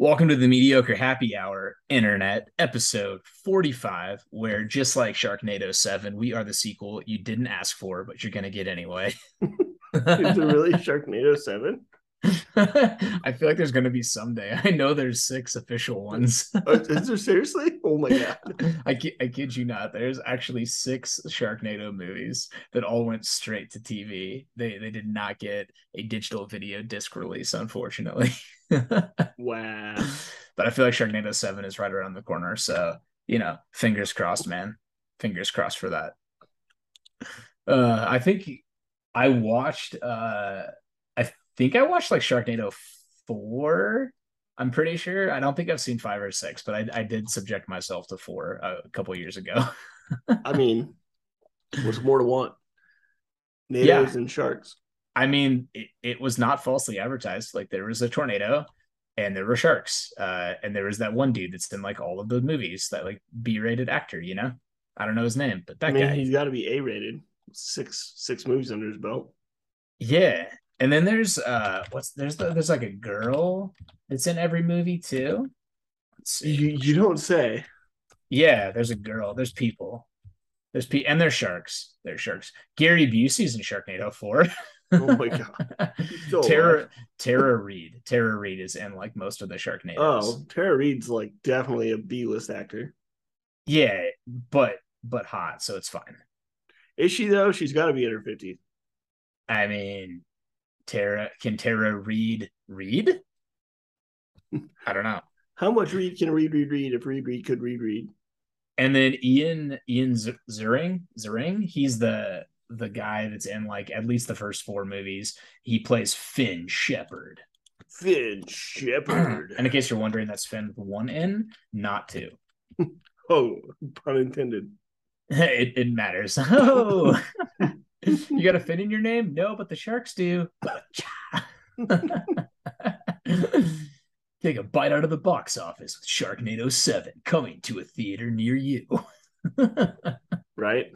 Welcome to the Mediocre Happy Hour Internet, episode 45, where just like Sharknado 7, we are the sequel you didn't ask for, but you're going to get anyway. Is it really Sharknado 7? I feel like there's going to be someday. I know there's six official ones. Oh, Is there seriously? Oh my god. I, kid, I kid you not. There's actually six Sharknado movies that all went straight to TV. They they did not get a digital video disc release, unfortunately. Wow. but I feel like Sharknado 7 is right around the corner. So, you know, fingers crossed, man. Fingers crossed for that. Uh I think I watched uh think I watched like Sharknado 4. I'm pretty sure. I don't think I've seen five or six, but I, I did subject myself to four a couple years ago. I mean, what's more to want? NATOs Yeah. and sharks. I mean, it, it was not falsely advertised. Like there was a tornado and there were sharks. Uh, and there was that one dude that's in like all of the movies, that like B-rated actor, you know? I don't know his name, but that I mean, guy. he's got to be A rated. Six six movies under his belt. Yeah. And then there's uh what's there's the, there's like a girl that's in every movie too. Let's see. You, you don't say. Yeah, there's a girl, there's people. There's pe and there's sharks. There's sharks. Gary Busey's in Sharknado 4. Oh my god. Still Tara. Tara Reid. Tara Reid is in like most of the Sharknadoes. Oh, Tara Reid's like definitely a B list actor. Yeah, but but hot, so it's fine. Is she though? She's got to be in her fifties. I mean, Tara can Tara read read? I don't know. How much read can read read Reed if read Reed could read read? And then Ian Ian Z- Ziering Ziering, he's the the guy that's in like at least the first four movies. He plays Finn Shepard. Finn Shepard. And in case you're wondering, that's Finn with one N, not two. oh, pun intended. it, it matters. Oh, you got a fin in your name? No, but the sharks do. Take a bite out of the box office with Sharknado 7 coming to a theater near you. Right?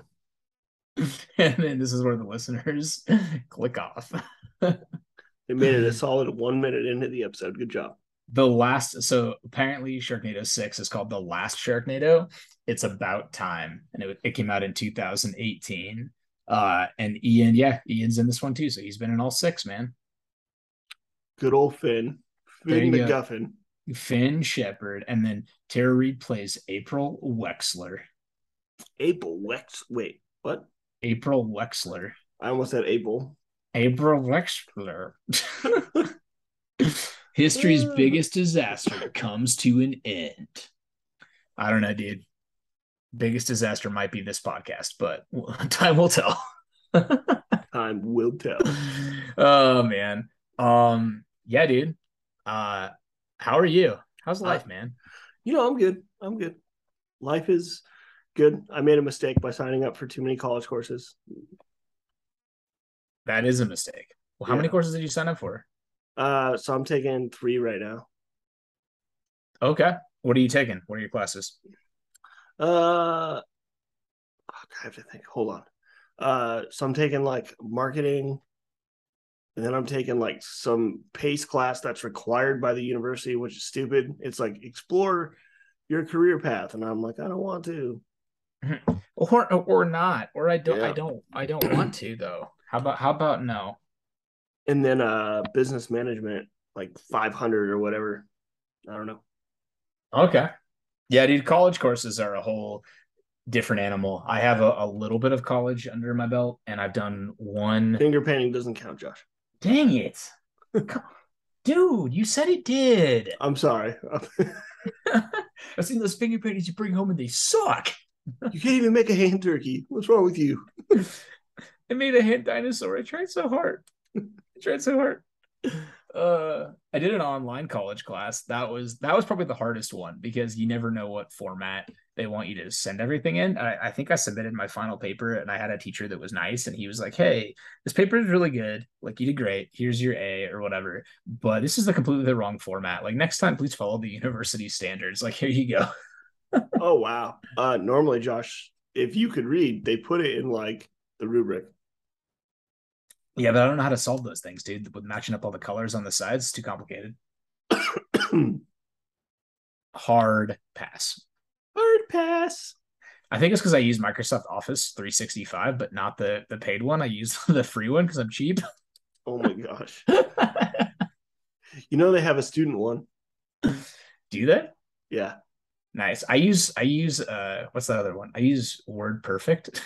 and then this is where the listeners click off. They made it a solid one minute into the episode. Good job. The last, so apparently Sharknado 6 is called The Last Sharknado. It's about time. And it, it came out in 2018. Uh, and Ian, yeah, Ian's in this one too. So he's been in all six, man. Good old Finn. Finn you go. McGuffin. Finn Shepard, and then Tara Reid plays April Wexler. April Wex. Wait, what? April Wexler. I almost said April. April Wexler. History's biggest disaster comes to an end. I don't know, dude. Biggest disaster might be this podcast, but time will tell. Time will tell. oh man. Um, yeah, dude. Uh, how are you? How's life, man? You know, I'm good. I'm good. Life is good. I made a mistake by signing up for too many college courses. That is a mistake. Well, how many courses did you sign up for? Uh, so I'm taking three right now. Okay. What are you taking? What are your classes? Uh, I have to think. Hold on. Uh, so I'm taking like marketing, and then I'm taking like some pace class that's required by the university, which is stupid. It's like explore your career path, and I'm like, I don't want to. Or or not. Or I don't I don't I don't want to though. How about how about no? And then uh, business management, like 500 or whatever. I don't know. Okay. Yeah, dude, college courses are a whole different animal. I have a, a little bit of college under my belt and I've done one Finger painting doesn't count, Josh. Dang it. Dude, you said it did. I'm sorry. I've seen those finger paintings you bring home and they suck. you can't even make a hand turkey. What's wrong with you? I made a hand dinosaur. I tried so hard. I tried so hard. Uh, I did an online college class. That was that was probably the hardest one because you never know what format they want you to send everything in. I, I think I submitted my final paper and I had a teacher that was nice and he was like, "Hey, this paper is really good. Like you did great. Here's your A or whatever. But this is the completely the wrong format. Like next time, please follow the university standards. Like here you go." oh wow. Uh normally Josh if you could read, they put it in like the rubric. Yeah, but I don't know how to solve those things, dude. With matching up all the colors on the sides, it's too complicated. Hard pass. Hard pass. I think it's because I use Microsoft Office 365, but not the the paid one. I use the free one because I'm cheap. Oh my gosh. you know they have a student one. Do they? Yeah. Nice. I use I use uh what's the other one? I use Word Perfect.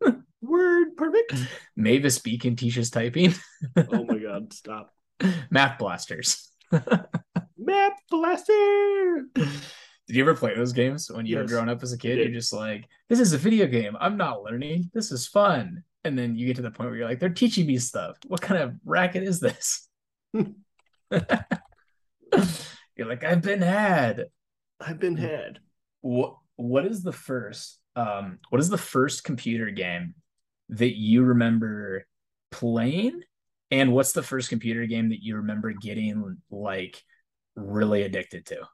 Word perfect. Mavis Beacon teaches typing. oh my god, stop. Math blasters. Map blaster. Did you ever play those games when you Yes, were growing up as a kid? You're just like, this is a video game. I'm not learning. This is fun. And then you get to the point where you're like, they're teaching me stuff. What kind of racket is this? you're like, I've been had. I've been had. What what is the first um what is the first computer game that you remember playing? And what's the first computer game that you remember getting like really addicted to?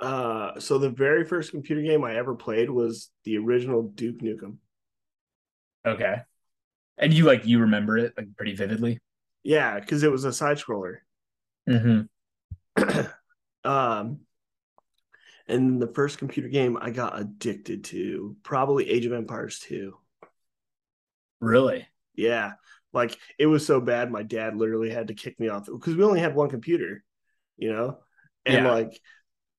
Uh, so the very first computer game I ever played was the original Duke Nukem. Okay. And you like you remember it like pretty vividly? Yeah, because it was a side scroller. Mm-hmm. um, and the first computer game I got addicted to probably Age of Empires 2. Really? Yeah, like it was so bad, my dad literally had to kick me off because we only had one computer, you know, and Yeah. like.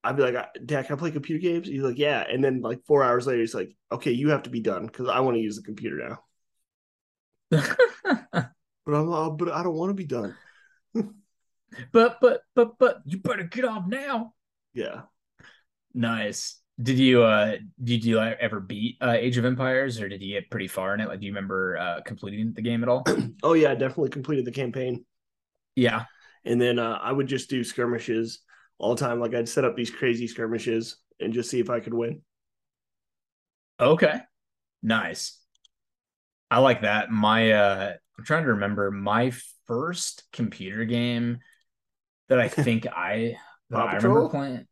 I'd be like, Dad, can I play computer games? He's like, Yeah. And then like four hours later, he's like, Okay, you have to be done because I want to use the computer now. But I'm like, but I don't want to be done. but but but but you better get off now. Yeah. Nice. Did you uh did you ever beat uh, Age of Empires or did you get pretty far in it? Like do you remember uh completing the game at all? Oh yeah, I definitely completed the campaign. yeah. And then uh, I would just do skirmishes all the time. Like I'd set up these crazy skirmishes and just see if I could win. Okay. Nice. I like that. My uh I'm trying to remember my first computer game that I think I I remember playing.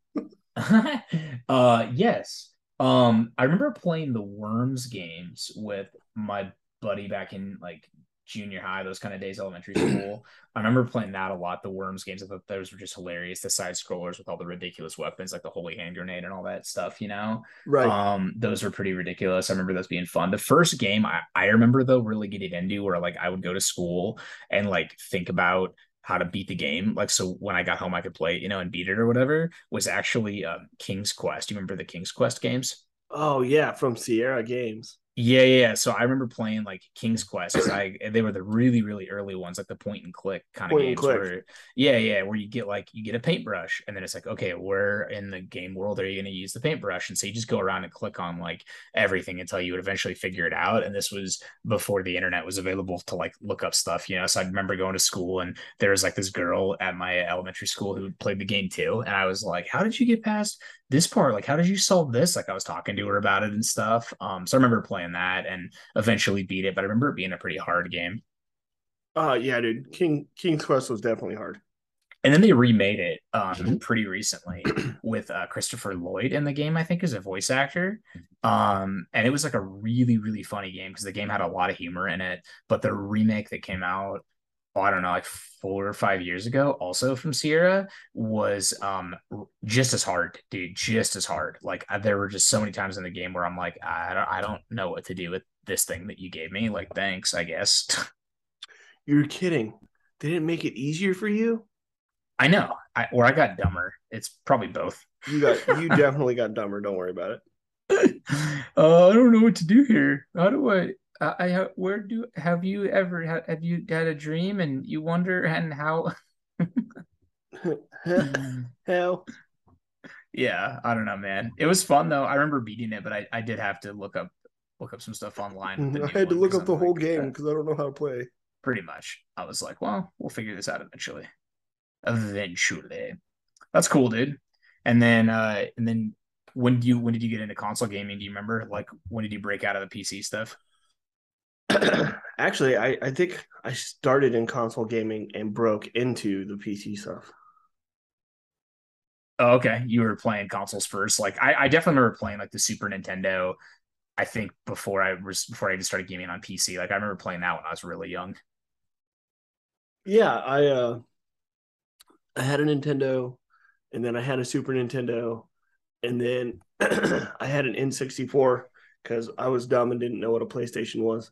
uh yes. Um I remember playing the Worms games with my buddy back in like junior high, those kind of days, elementary school. I remember playing that a lot, the Worms games. I thought those were just hilarious. The side scrollers with all the ridiculous weapons, like the holy hand grenade and all that stuff, you know? Right. Um, those were pretty ridiculous. I remember those being fun. The first game I, I remember though really getting into where like I would go to school and like think about how to beat the game. Like so when I got home I could play you know, and beat it or whatever, was actually um King's Quest. You remember the King's Quest games? oh yeah, from Sierra Games. Yeah, yeah. yeah. So I remember playing like King's Quest because I they were the really, really early ones, like the point and click kind of Point games. Where, yeah, yeah, where you get like you get a paintbrush, and then it's like, okay, where in the game world are you going to use the paintbrush? And so you just go around and click on like everything until you would eventually figure it out. And this was before the internet was available to like look up stuff, you know. So I remember going to school and there was like this girl at my elementary school who played the game too, and I was like, how did you get past this part? Like, how did you solve this? Like, I was talking to her about it and stuff. Um, so I remember playing that and eventually beat it, but I remember it being a pretty hard game. Uh yeah, dude. King King's Quest was definitely hard. And then they remade it um pretty recently with uh, Christopher Lloyd in the game, I think, as a voice actor. Um, and it was like a really, really funny game because the game had a lot of humor in it. But the remake that came out, I don't know, like four or five years ago, also from Sierra, was um just as hard, dude, just as hard. Like uh, there were just so many times in the game where I'm like, I don't, I don't know what to do with this thing that you gave me. Like, thanks, I guess. You're kidding. They didn't make it easier for you? I know, I, or I got dumber. It's probably both. You got you definitely got dumber. Don't worry about it. uh, I don't know what to do here. How do I? I, I ha- where do have you ever had have you had a dream and you wonder and how? Hell. yeah, I don't know, man. It was fun though. I remember beating it, but I, I did have to look up look up some stuff online. I had to look up the I'm whole like, game uh, because I don't know how to play. pretty much. I was like, well, we'll figure this out eventually. Eventually, that's cool, dude. And then uh and then when do you when did you get into console gaming? Do you remember? Like when did you break out of the PC stuff? Actually, I, I think I started in console gaming and broke into the PC stuff. Oh, okay. You were playing consoles first. Like I, I definitely remember playing like the Super Nintendo I think before I was before I even started gaming on PC. Like I remember playing that when I was really young. Yeah, I uh I had a Nintendo and then I had a Super Nintendo and then I had an N64 because I was dumb and didn't know what a PlayStation was.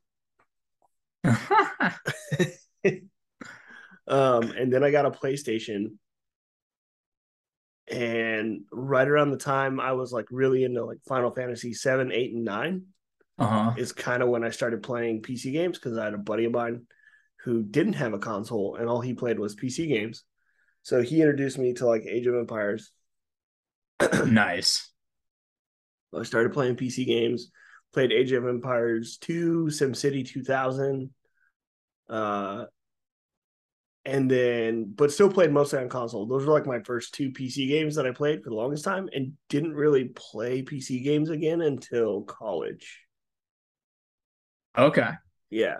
Um, and then I got a PlayStation. And right around the time I was like really into like Final Fantasy 7, 8, and 9 uh-huh. is kind of when I started playing PC games because I had a buddy of mine who didn't have a console and all he played was PC games. So he introduced me to like Age of Empires. nice. I started playing PC games, played Age of Empires 2, SimCity 2000, uh, and then, but still played mostly on console. Those were like my first two PC games that I played for the longest time and didn't really play PC games again until college. Okay. Yeah.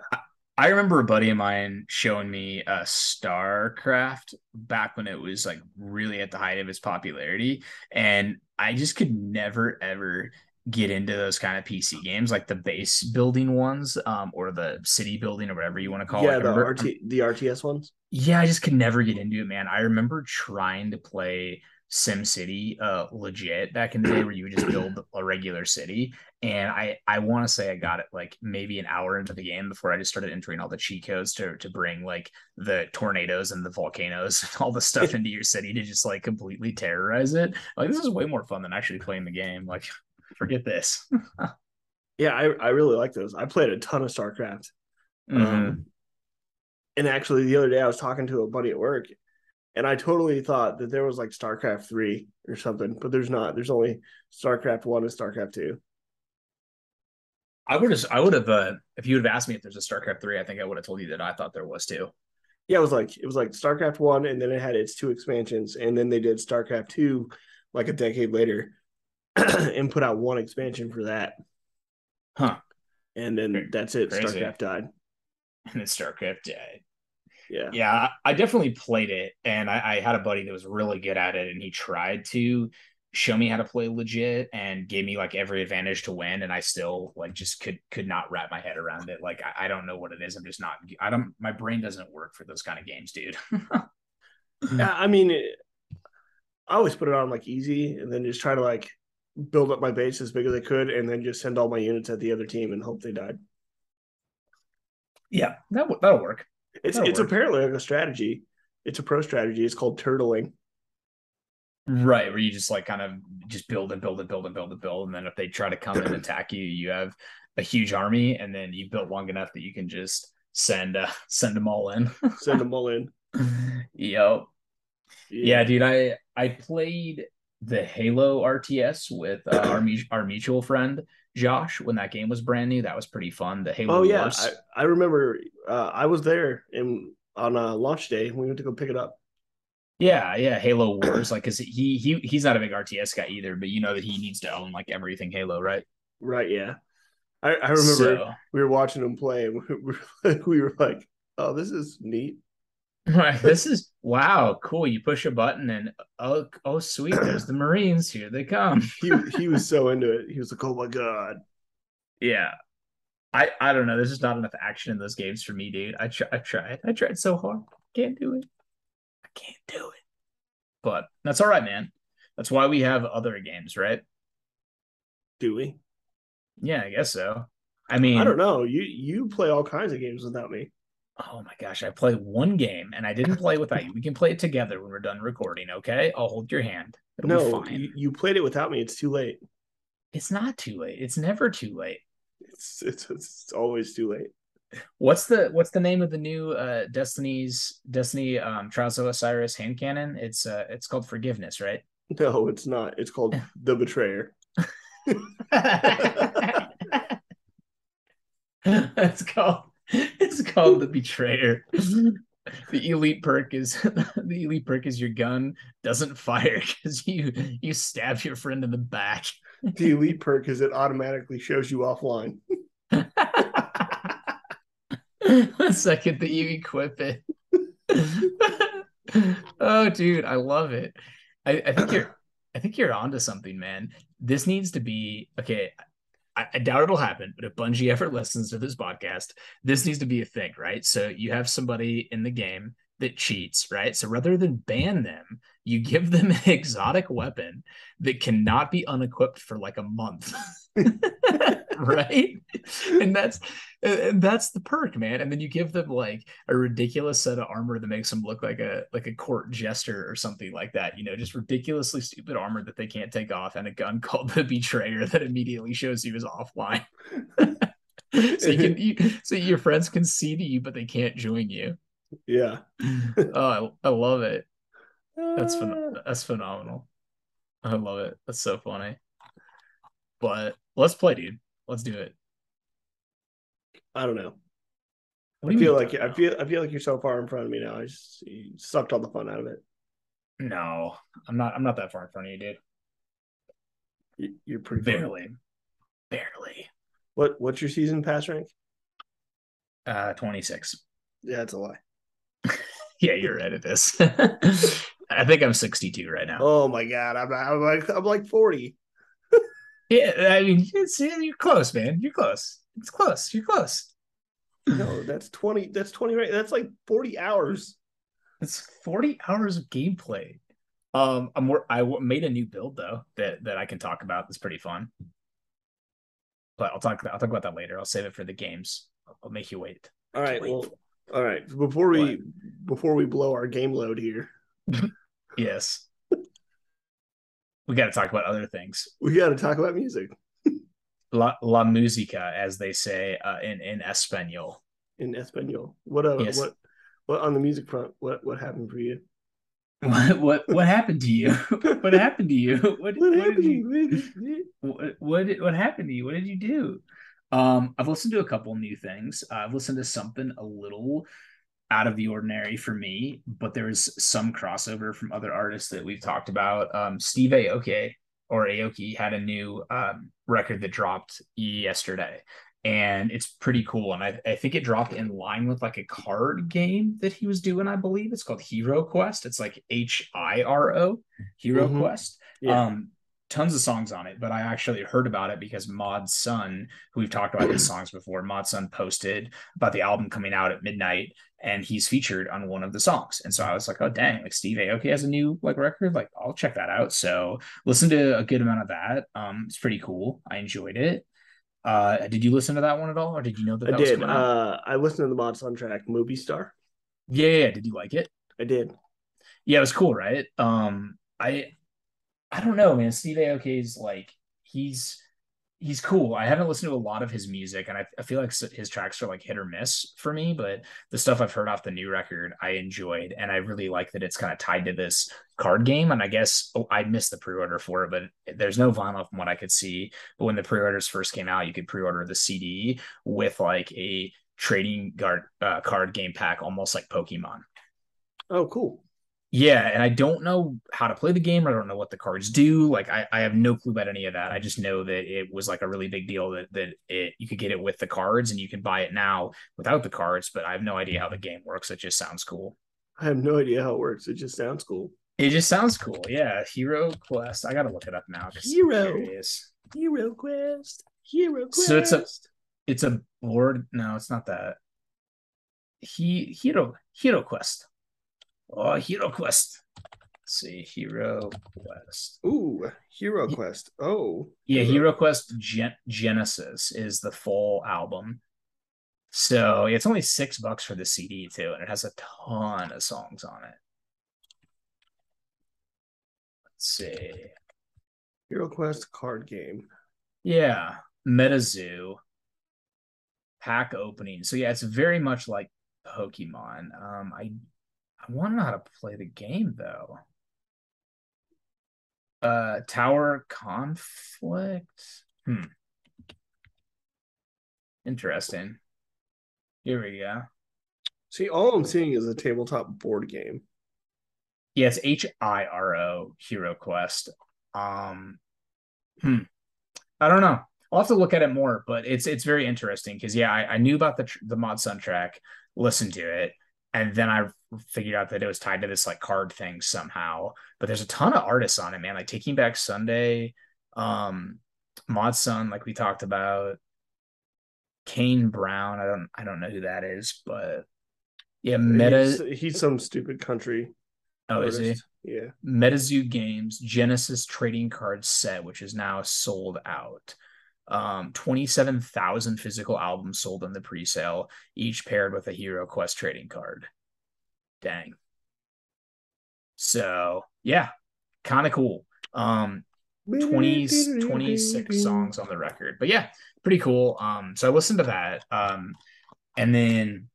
I remember a buddy of mine showing me a uh, StarCraft back when it was like really at the height of its popularity. And I just could never ever get into those kind of PC games, like the base building ones, um, or the city building or whatever you want to call yeah, it. Yeah, the RT the RTS ones. Yeah, I just could never get into it, man. I remember trying to play Sim City uh legit back in the day where you would just build a regular city. And I I want to say I got it like maybe an hour into the game before I just started entering all the cheat codes to to bring like the tornadoes and the volcanoes and all the stuff into your city to just like completely terrorize it. Like this is way more fun than actually playing the game. Like forget this. yeah, I, I really like those. I played a ton of StarCraft. Mm-hmm. Um, and actually, the other day I was talking to a buddy at work, and I totally thought that there was like StarCraft three or something, but there's not. There's only StarCraft one and StarCraft two. I would have, I would have, uh, if you would have asked me if there's a StarCraft three, I think I would have told you that I thought there was too. Yeah, it was like it was like StarCraft one, and then it had its two expansions, and then they did StarCraft two, like a decade later, and put out one expansion for that. Huh. And then that's it. StarCraft died. And then StarCraft died. Yeah. Yeah. I definitely played it. And I, I had a buddy that was really good at it. And he tried to show me how to play legit and gave me like every advantage to win and i still like just could could not wrap my head around it like I, I, don't know what it is i'm just not i don't my brain doesn't work for those kind of games dude yeah i mean it, i always put it on like easy and then just try to like build up my base as big as I could, and then just send all my units at the other team and hope they died. Yeah, that w- that'll work. It's that'll it's work. apparently like a strategy. It's a pro strategy. It's called turtling. Right, where you just like kind of just build and build and build and build and build, and then if they try to come and attack you, you have a huge army, and then you've built long enough that you can just send uh, send them all in. send them all in. Yep. Yeah. yeah, dude. I I played the Halo RTS with uh, our our mutual friend Josh when that game was brand new. That was pretty fun. The Halo. Oh yeah, I, I, remember. Uh, I was there in on a launch day. We went to go pick it up. Yeah, yeah, Halo Wars. like, cause he he he's not a big RTS guy either, but you know that he needs to own like everything Halo, right? Right. Yeah. I, I remember so, we were watching him play, and we were, we were like, "Oh, this is neat." Right. This is wow, cool. You push a button and oh oh sweet, there's the Marines. Here they come. he he was so into it. He was like, Oh my god. Yeah. I I don't know. There's just not enough action in those games for me, dude. I try, I tried. I tried so hard. Can't do it. I can't do it. But that's all right, man. That's why we have other games, right? Do we? Yeah, I guess so. I mean, I don't know. You you play all kinds of games without me oh my gosh, I play one game and I didn't play without you. We can play it together when we're done recording, okay? I'll hold your hand. It'll no, you, you, played it without me. It's too late. It's not too late. It's never too late. It's it's, it's always too late. What's the what's the name of the new uh Destiny's Destiny um Trials of Osiris hand cannon? It's uh it's called Forgiveness, right? No, it's not. It's called The Betrayer. That's called it's called the betrayer. the elite perk is the elite perk is your gun doesn't fire because you you stab your friend in the back. the elite perk is it automatically shows you offline. the second that you equip it. oh, dude, I love it. I, I think you're I think you're onto something, man. This needs to be okay. I, I doubt it'll happen, but if Bungie ever listens to this podcast, this needs to be a thing, right? So you have somebody in the game that cheats, right? So rather than ban them, you give them an exotic weapon that cannot be unequipped for like a month. right? And that's and that's the perk, man. And then you give them like a ridiculous set of armor that makes them look like a like a court jester or something like that. You know, just ridiculously stupid armor that they can't take off, and a gun called the Betrayer that immediately shows you is offline. so you can you, so your friends can see you, but they can't join you. Yeah. oh, I, I love it. That's phen- that's phenomenal. I love it. That's so funny. But let's play, dude. Let's do it. I don't know. What I do you feel mean, like don't I feel I feel like you're so far in front of me now. I just you sucked all the fun out of it. No, I'm not. I'm not that far in front of you, dude. You- You're pretty. Barely, barely. What what's your season pass rank? Uh, 26. Yeah, that's a lie. Yeah, you're right at this. I think I'm 62 right now. Oh my god, I'm, I'm like I'm like 40. Yeah, I mean, it's, you're close, man. You're close. It's close. You're close. No, that's 20. That's 20 right. That's like 40 hours. It's 40 hours of gameplay. Um, I'm I made a new build though that that I can talk about. That's pretty fun. But I'll talk. I'll talk about that later. I'll save it for the games. I'll, I'll make you wait. All right. Wait. Well, all right. Before we What? before we blow our game load here, Yes. We got to talk about other things. we got to talk about music La, la música, as they say uh, in in Espanol. in Espanol. What uh, Yes. what what on the music front? What what happened for you? What what what happened to you? what happened to you? What, What what did happened? you what what did, what happened to you? What did you do? Um, I've listened to a couple new things. Uh, I've listened to something a little out of the ordinary for me, but there's some crossover from other artists that we've talked about. Um, Steve Aoki or Aoki had a new um, record that dropped yesterday, and it's pretty cool. And I, I think it dropped in line with like a card game that he was doing. I believe it's called HiroQuest. It's like H I R O, Hero Mhm. Quest. Yeah. Um, tons of songs on it, but I actually heard about it because Mod Sun, who we've talked about his songs before, Mod Sun posted about the album coming out at midnight, and he's featured on one of the songs. And so I was like, oh dang, like Steve Aoki has a new like record, like I'll check that out. So listen to a good amount of that. Um, it's pretty cool. I enjoyed it. Uh, did you listen to that one at all, or did you know that I that was did. Uh, I listened to the Mod Sun track, Movie Star. yeah, yeah, yeah. Did you like it? I did. Yeah, it was cool, right? Um, I I don't know, man. Steve Aoki's like he's he's cool. I haven't listened to a lot of his music, and I, I feel like his tracks are like hit or miss for me. But the stuff I've heard off the new record, I enjoyed, and I really like that it's kind of tied to this card game. And I guess oh, I missed the pre-order for it, but there's no vinyl from what I could see. But when the pre-orders first came out, you could pre-order the CD with like a trading card uh, card game pack, almost like Pokemon. Oh, cool. Yeah, and I don't know how to play the game. I don't know what the cards do. Like I, I have no clue about any of that. I just know that it was like a really big deal that that it you could get it with the cards and you can buy it now without the cards, but I have no idea how the game works. It just sounds cool. I have no idea how it works. It just sounds cool. It just sounds cool. Yeah. Hero Quest. I gotta look it up now. Hero. Hero Quest. Hero Quest. So it's a- It's a board. No, it's not that. He Hero Hero Quest. Oh, Hero Quest. Let's see, Hero Quest. Ooh, Hero Quest. Oh. Yeah, HiroQuest Gen- Genesis is the full album. So it's only six bucks for the CD too, and it has a ton of songs on it. Let's see. HiroQuest card game. Yeah, MetaZoo pack opening. So yeah, it's very much like Pokemon. Um, I I want to know how to play the game though. Uh, Tower Conflict. Hmm. Interesting. Here we go. See, all I'm seeing is a tabletop board game. Yes, H I R O HiroQuest. Um, hmm. I don't know. I'll have to look at it more, but it's it's very interesting because yeah, I, I knew about the tr- the Mod Sun track, listened to it, and then I figured out that it was tied to this like card thing somehow. But there's a ton of artists on it, man. Like Taking Back Sunday, um, Mod Sun, like we talked about. Kane Brown, I don't I don't know who that is, but yeah, Meta. He's, he's some stupid country. Oh, is he? Yeah. MetaZoo Games Genesis trading card set, which is now sold out. Um, 27,000 physical albums sold in the pre-sale, each paired with a HiroQuest trading card. Dang. So yeah, kind of cool. Um, 20, 26 songs on the record. But yeah, pretty cool. Um, so I listened to that. Um, and then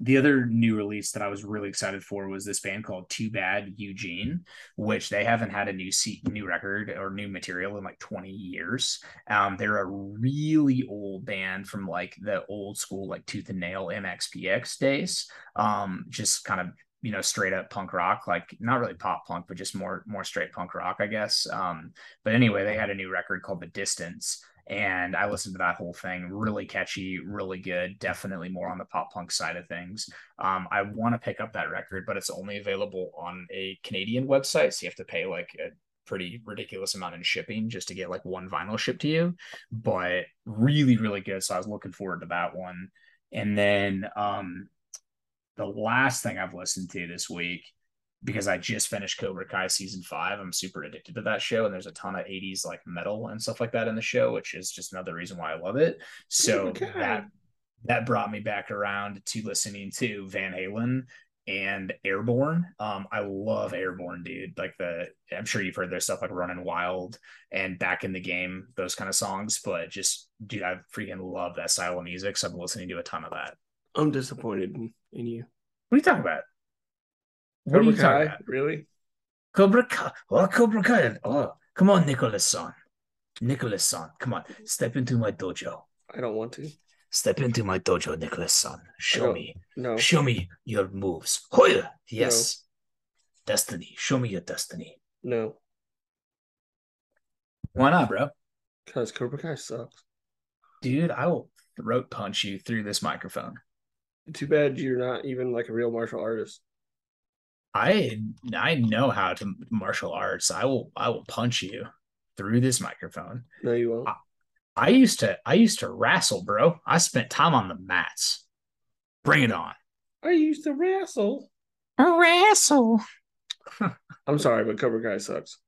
the other new release that I was really excited for was this band called Too Bad Eugene, which they haven't had a new seat, new record or new material in like 20 years. Um, they're a really old band from like the old school, like Tooth and Nail MXPX days. Um, just kind of you know straight up punk rock like not really pop punk but just more more straight punk rock i guess um but anyway they had a new record called the distance and i listened to that whole thing. Really catchy really good definitely more on the pop punk side of things. Um i want to pick up that record but it's only available on a canadian website so you have to pay like a pretty ridiculous amount in shipping just to get like one vinyl shipped to you. But really really good so i was looking forward to that one. And then um the last thing I've listened to this week because I just finished Cobra Kai season five. I'm super addicted to that show, and there's a ton of 80s like metal and stuff like that in the show, which is just another reason why I love it. So Okay. that that brought me back around to listening to Van Halen and Airbourne. Um, I love Airbourne, dude. Like the I'm sure you've heard their stuff like Running Wild and Back in the Game, those kind of songs, but just dude, I freaking love that style of music. So I've been listening to a ton of that. I'm disappointed in, in you. What are you talking about? What are you Cobra talking Kai? about? Really? Cobra Kai. Oh, Cobra Kai. Oh, come on, Nicholas son. Nicholas son. Come on. Step into my dojo. I don't want to. Step into my dojo, Nicholas son. Show me. No. Show me your moves. Hoya. Yes. Destiny. Show me your destiny. No. Why not, bro? Because Cobra Kai sucks. Dude, I will throat punch you through this microphone. Too bad you're not even like a real martial artist. I I know how to martial arts. I will I will punch you through this microphone. No, you won't. I used to I used to wrestle, bro. I spent time on the mats. Bring it on. I used to wrestle. Wrestle. I'm sorry, but Cobra Kai sucks.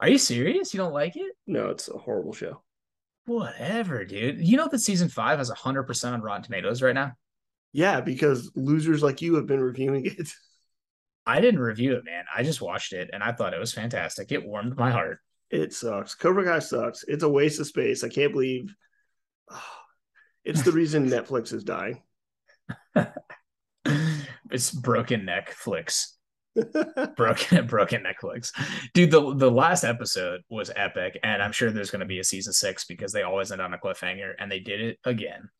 Are you serious? You don't like it? No, it's a horrible show. Whatever, dude. You know that season five has hundred percent on Rotten Tomatoes right now. Yeah, because losers like you have been reviewing it. I didn't review it, man. I just watched it and I thought it was fantastic. It warmed my heart. It sucks. Cobra Kai sucks. It's a waste of space. I can't believe it's the reason Netflix is dying. it's broken neck flicks. broken broken Netflix. Dude, the the last episode was epic, and I'm sure there's gonna be a season six because they always end on a cliffhanger, and they did it again.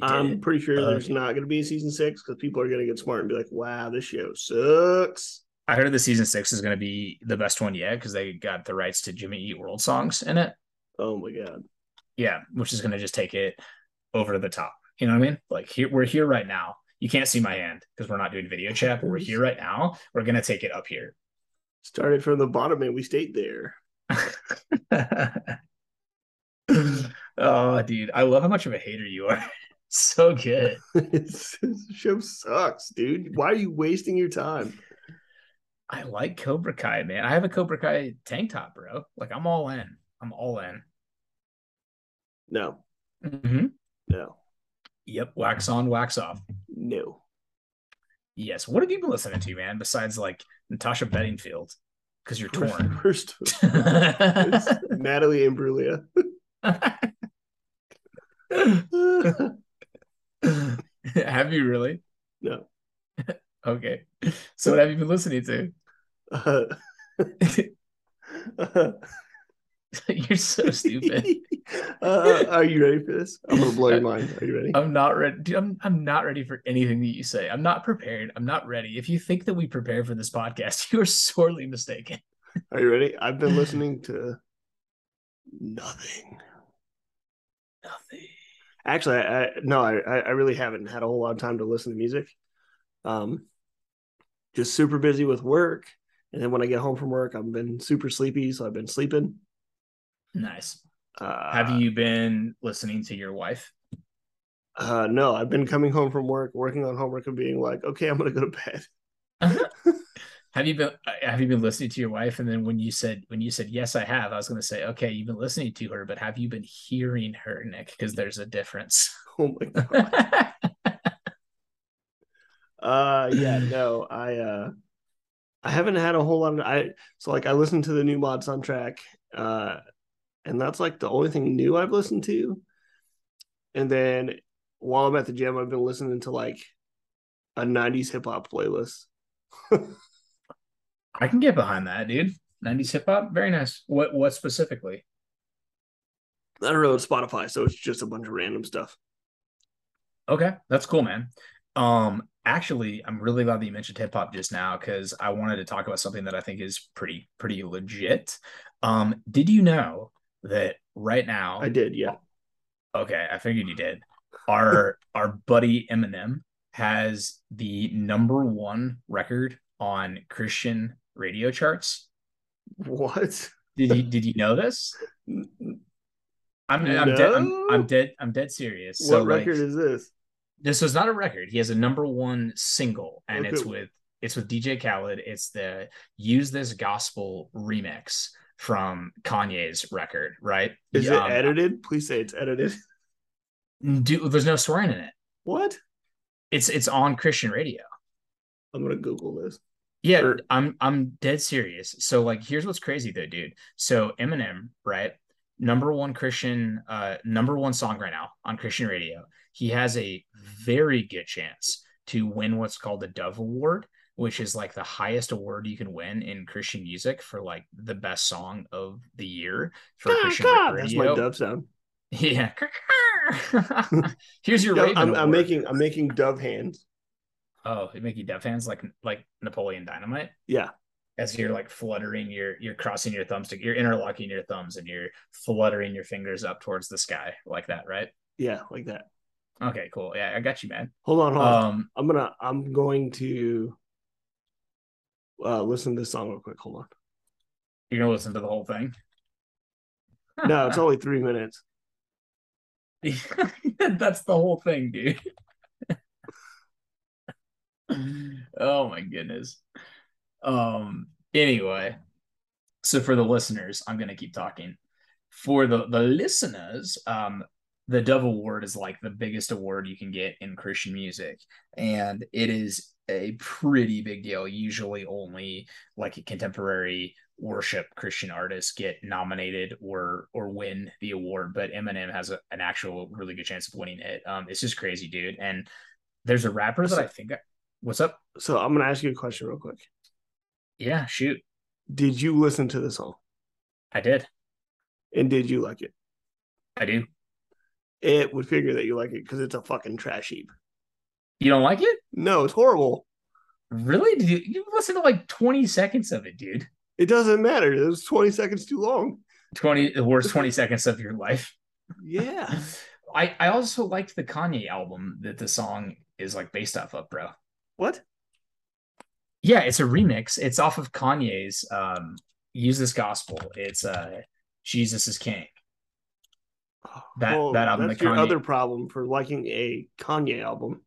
I'm pretty sure there's not going to be a season six because people are going to get smart and be like, wow, this show sucks. I heard the season six is gonna be the best one yet because they got the rights to Jimmy Eat World songs in it. Oh my God. Yeah, which is gonna just take it over the top. You know what I mean? Like here we're here right now. You can't see my hand because we're not doing video chat, but we're here right now. We're gonna take it up here. Started from the bottom and we stayed there. oh, dude, I love how much of a hater you are. so good. This show sucks, dude. Why are you wasting your time? I like Cobra Kai, man. I have a Cobra Kai tank top, bro. Like I'm all in. I'm all in. No, Mm-hmm. no, Yep. Wax on, wax off. no. Yes. What have you been listening to, man? Besides like Natasha Bedingfield, because you're torn. First, it's Natalie Imbruglia. have you really? no. Okay. So what have you been listening to? Uh, You're so stupid. uh, are you ready for this? I'm gonna blow your mind. Are you ready? I'm not ready. Dude, I'm I'm not ready for anything that you say. I'm not prepared. I'm not ready. If you think that we prepare for this podcast, you are sorely mistaken. Are you ready? I've been listening to nothing. Nothing. Actually, I, I no, I I really haven't had a whole lot of time to listen to music. Um, just super busy with work, and then when I get home from work, I've been super sleepy, so I've been sleeping. Nice. Uh, Have you been listening to your wife? Uh, no, I've been coming home from work, working on homework, and being like, okay, I'm gonna go to bed. have you been uh, have you been listening to your wife? And then when you said when you said yes, I have, I was gonna say, okay, you've been listening to her, but have you been hearing her, Nick? Because there's a difference. Oh my god. uh, yeah, no, I uh, I haven't had a whole lot of I. So like, I listened to the new Mod Sun track, uh, and that's like the only thing new I've listened to. And then while I'm at the gym, I've been listening to like a 90s hip hop playlist. I can get behind that, dude. 90s hip hop, very nice. What what specifically? I don't know, Spotify, so it's just a bunch of random stuff. Okay, that's cool, man. Um, actually, I'm really glad that you mentioned hip hop just now because I wanted to talk about something that I think is pretty pretty legit. Um, did you know that right now? I did, yeah. Okay, I figured you did. Our our buddy Eminem has the number one record on Christian radio charts. What? Did you did you know this? I'm, I'm No. dead. I'm, I'm dead. I'm dead serious. what So like, record is this? this was not a record. He has a number one single, and it's with it's with DJ Khaled. It's the "Use This Gospel" remix from Kanye's record. Right? Is Um, it edited? Please say it's edited. Do, there's no swearing in it. What? It's it's on Christian radio. I'm gonna Google this. Yeah, Or- I'm I'm dead serious. So like here's what's crazy though, dude. So Eminem, right? Number one Christian uh number one song right now on Christian radio. He has a very good chance to win what's called the Dove Award, which is like the highest award you can win in Christian music for like the best song of the year for Christian That's radio. my dove sound. Yeah. Here's your Yeah, I'm, I'm making I'm making dove hands. Oh, you Dove fans like like Napoleon Dynamite? Yeah. as you're like fluttering you're you're crossing your thumbs to you're interlocking your thumbs and you're fluttering your fingers up towards the sky like that right Yeah, like that. okay cool yeah i got you man Hold on, hold on. um I'm gonna I'm going to uh listen to this song real quick. Hold on. you're gonna listen to the whole thing No, it's only three minutes. that's the whole thing dude oh my goodness. Um anyway so for the listeners i'm gonna keep talking. For the the listeners um the dove award is like the biggest award you can get in christian music and it is a pretty big deal. Usually only like a contemporary worship christian artists get nominated or or win the award but eminem has a, an actual really good chance of winning it. Um it's just crazy dude. And there's a rapper that i think what's up So I'm gonna ask you a question real quick. yeah shoot Did you listen to the song? i did And did you like it? i do It would figure that you like it because it's a fucking trash heap. you don't like it No, it's horrible. really did you, you listen to like 20 seconds of it dude It doesn't matter. It was 20 seconds too long. 20 the worst 20 seconds of your life Yeah. I, I also liked the Kanye album that the song is like based off of, bro. What? Yeah, it's a remix. It's off of Kanye's um Use This Gospel. It's uh Jesus is King. That- that album, That's the your Kanye- other problem for liking a Kanye album.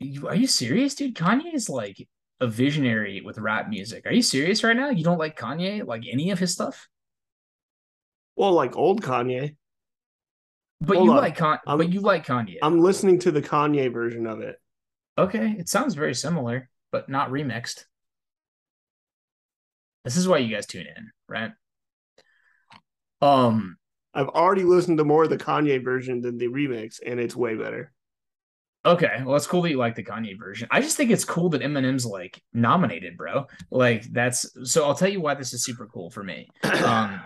You, are you serious, dude? Kanye is like a visionary with rap music. Are you serious right now? You don't like Kanye, like any of his stuff? Well, like old Kanye. But Hold you on. like Con but you like Kanye. I'm listening to the Kanye version of it. Okay, it sounds very similar, but not remixed. This is why you guys tune in, right? Um, I've already listened to more of the Kanye version than the remix, and it's way better. okay, well, it's cool that you like the Kanye version. I just think it's cool that Eminem's like nominated, bro. Like that's so. I'll tell you why this is super cool for me. Um,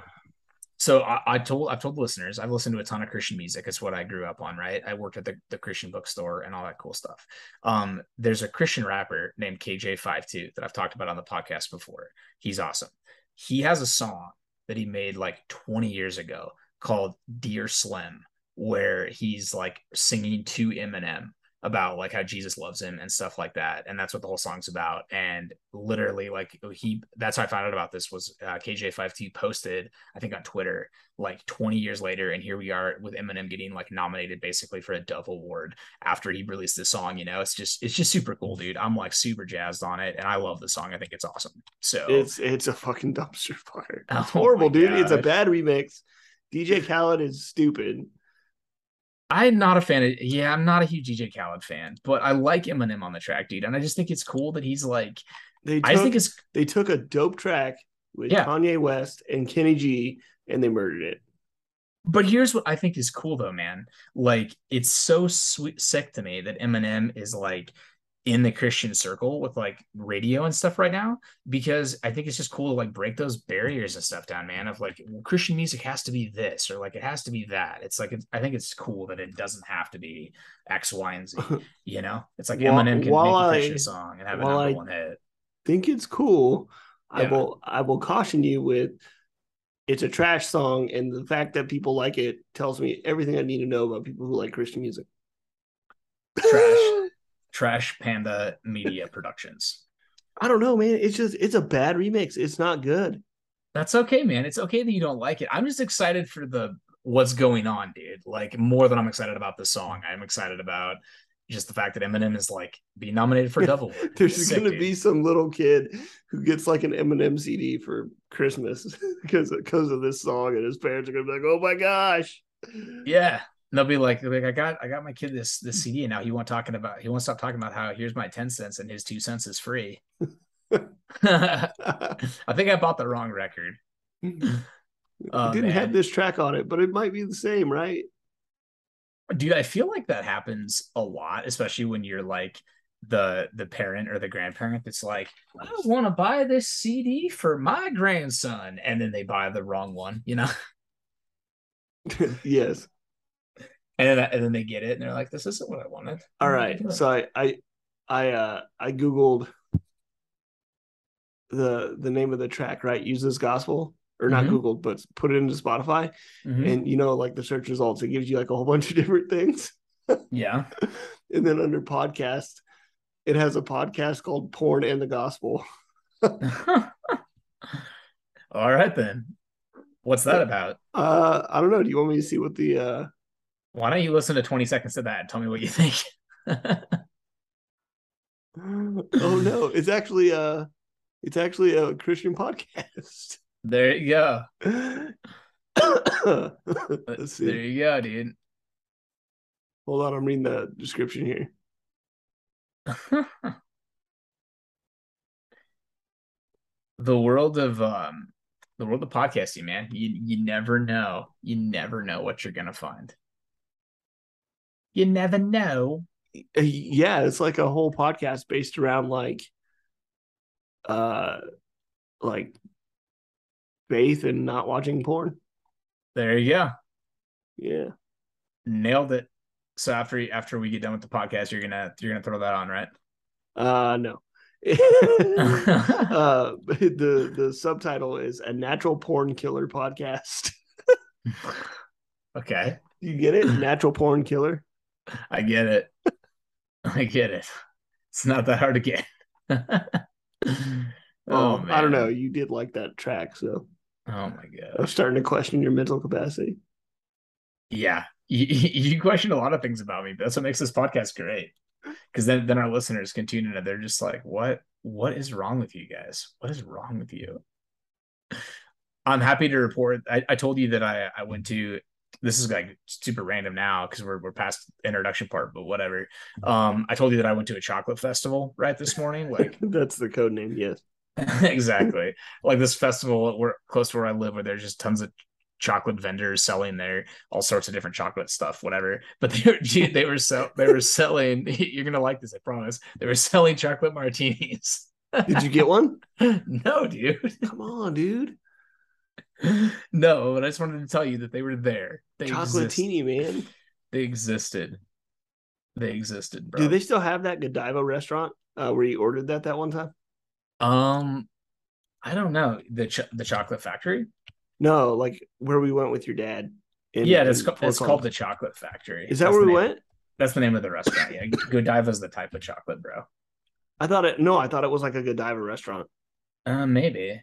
so I, I told I've told listeners I've listened to a ton of Christian music. It's what I grew up on, right? I worked at the, the Christian bookstore and all that cool stuff. Um, there's a Christian rapper named KJ52 that I've talked about on the podcast before. He's awesome. He has a song that he made like 20 years ago called Dear Slim, where he's like singing to Eminem about like how Jesus loves him and stuff like that. And that's what the whole song's about. And literally, like he, that's how I found out about this was uh, KJ52 posted, I think on Twitter, like 20 years later. And here we are with Eminem getting like nominated basically for a Dove Award after he released the song. You know, it's just, it's just super cool, dude. I'm like super jazzed on it. And I love the song. I think it's awesome. So it's, it's a fucking dumpster fire. It's oh horrible, dude. Gosh. It's a bad remix. DJ Khaled is stupid. I'm not a fan of yeah, I'm not a huge DJ Khaled fan, but I like Eminem on the track, dude. And I just think it's cool that he's like they took, I think it's they took a dope track with yeah. Kanye West and Kenny G and they murdered it. But here's what I think is cool though, man. Like it's so sweet sick to me that Eminem is like in the Christian circle with like radio and stuff right now because I think it's just cool to like break those barriers and stuff down, man. Of like Christian music has to be this or like it has to be that. It's like it's, I think it's cool that it doesn't have to be X, Y, and Z. You know, it's like while, Eminem can make a Christian I, song and have a number I one hit. Think it's cool. Yeah. I will I will caution you with it's a trash song, and the fact that people like it tells me everything I need to know about people who like Christian music. Trash. Trash Panda Media Productions. I don't know, man. It's just it's a bad remix. It's not good. That's okay, man. It's okay that you don't like it. I'm just excited for the what's going on, dude. Like more than I'm excited about the song. I'm excited about just the fact that Eminem is like being nominated for Devil. There's going to be some little kid who gets like an Eminem CD for Christmas because because of this song, and his parents are going to be like, "Oh my gosh!" Yeah, and they'll be like, like I got I got my kid this this CD and now he won't talking about he won't stop talking about how here's my 10 cents and his two cents is free. I think I bought the wrong record. Oh, didn't man. have this track on it, but it might be the same, right? Dude, I feel like that happens a lot, especially when you're like the the parent or the grandparent that's like, I want to buy this CD for my grandson, and then they buy the wrong one, you know? yes and then and then they get it and they're like, "This isn't what I wanted." All right, so I I I uh I googled the the name of the track. Right, use this gospel or not mm-hmm. Googled, but put it into Spotify, mm-hmm. and you know, like the search results, it gives you like a whole bunch of different things. yeah, and then under podcast, it has a podcast called "Porn and the Gospel." All right then. What's that about? Uh, I don't know. Do you want me to see what the uh why don't you listen to 20 seconds of that and tell me what you think? oh no, it's actually a it's actually a Christian podcast. There you go. Let's see. There you go, dude. Hold on, I'm reading the description here. the world of um the world of podcasting, man. You you never know. You never know what you're gonna find you never know. Yeah, it's like a whole podcast based around like uh like faith and not watching porn. There you go. Yeah. Nailed it. So after after we get done with the podcast, you're gonna you're gonna throw that on, right? Uh no. uh the the subtitle is a natural porn killer podcast. okay. You get it? Natural porn killer. I get it. I get it. It's not that hard to get. oh, man. I don't know. You did like that track, so. Oh my god. I'm starting to question your mental capacity. Yeah, you, you question a lot of things about me, but that's what makes this podcast great. Because then, then our listeners can tune in and they're just like, "What? What is wrong with you guys? What is wrong with you?" I'm happy to report. I, I told you that I, I went to this is like super random now because we're we're past introduction part, but whatever. Um, I told you that I went to a chocolate festival right this morning. Like that's the code name, yes. exactly. Like this festival where close to where I live, where there's just tons of chocolate vendors selling their all sorts of different chocolate stuff, whatever. But they were they were sell they were selling. You're gonna like this, I promise. They were selling chocolate martinis. Did you get one? no, dude. Come on, dude. no, but I just wanted to tell you that they were there. They Chocolatini, man. They existed. They existed, bro. Do they still have that Godiva restaurant uh, where you ordered that that one time? Um, I don't know the ch- the chocolate factory. No, like where we went with your dad. In, yeah, it's, it's called the Chocolate Factory. Is that That's where we went? That's the name of the restaurant. Yeah, Godiva is the type of chocolate, bro. I thought it. No, I thought it was like a Godiva restaurant. Uh, maybe.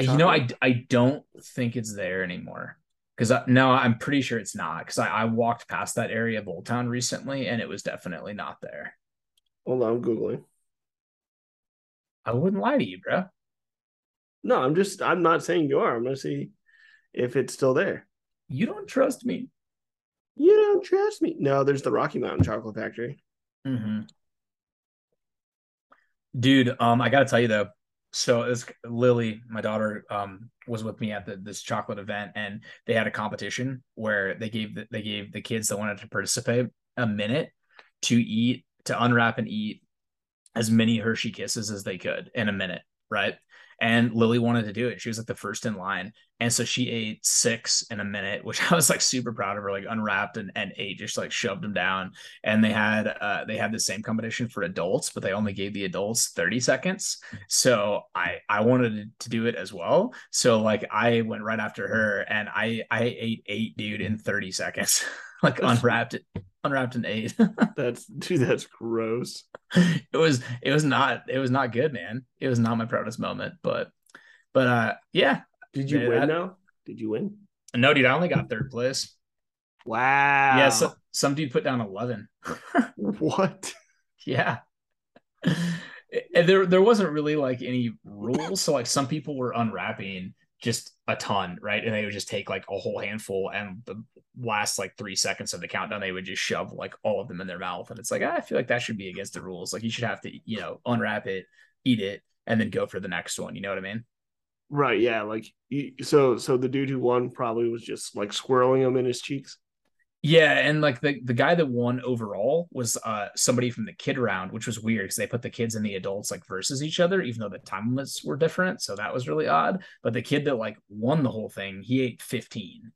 You know, I I don't think it's there anymore. Because no, I'm pretty sure it's not. Because I, I walked past that area of Old Town recently, and it was definitely not there. Hold on, I'm googling. I wouldn't lie to you, bro. No, I'm just. I'm not saying you are. I'm gonna see if it's still there. You don't trust me. You don't trust me. No, there's the Rocky Mountain Chocolate Factory. Mm-hmm. Dude, um, I gotta tell you though. So this Lily, my daughter, um, was with me at the, this chocolate event, and they had a competition where they gave the, they gave the kids that wanted to participate a minute to eat to unwrap and eat as many Hershey Kisses as they could in a minute, right? And Lily wanted to do it. She was like the first in line. And so she ate six in a minute, which I was like super proud of her, like unwrapped and, and ate, just like shoved them down. And they had uh they had the same competition for adults, but they only gave the adults 30 seconds. So I I wanted to do it as well. So like I went right after her and I I ate eight dude in 30 seconds. like unwrapped it, unwrapped and ate. That's dude. That's gross. it was it was not it was not good, man. It was not my proudest moment, but but uh yeah. Did you win now? Did you win? No, dude, I only got third place. Wow. Yeah, so, some dude put down eleven. what? yeah. And there there wasn't really like any rules. So like some people were unwrapping just a ton, right? And they would just take like a whole handful and the last like three seconds of the countdown, they would just shove like all of them in their mouth. And it's like, ah, I feel like that should be against the rules. Like you should have to, you know, unwrap it, eat it, and then go for the next one. You know what I mean? Right. Yeah. Like so. So the dude who won probably was just like swirling them in his cheeks. Yeah, and like the the guy that won overall was uh somebody from the kid round, which was weird because they put the kids and the adults like versus each other, even though the time limits were different. So that was really odd. But the kid that like won the whole thing, he ate 15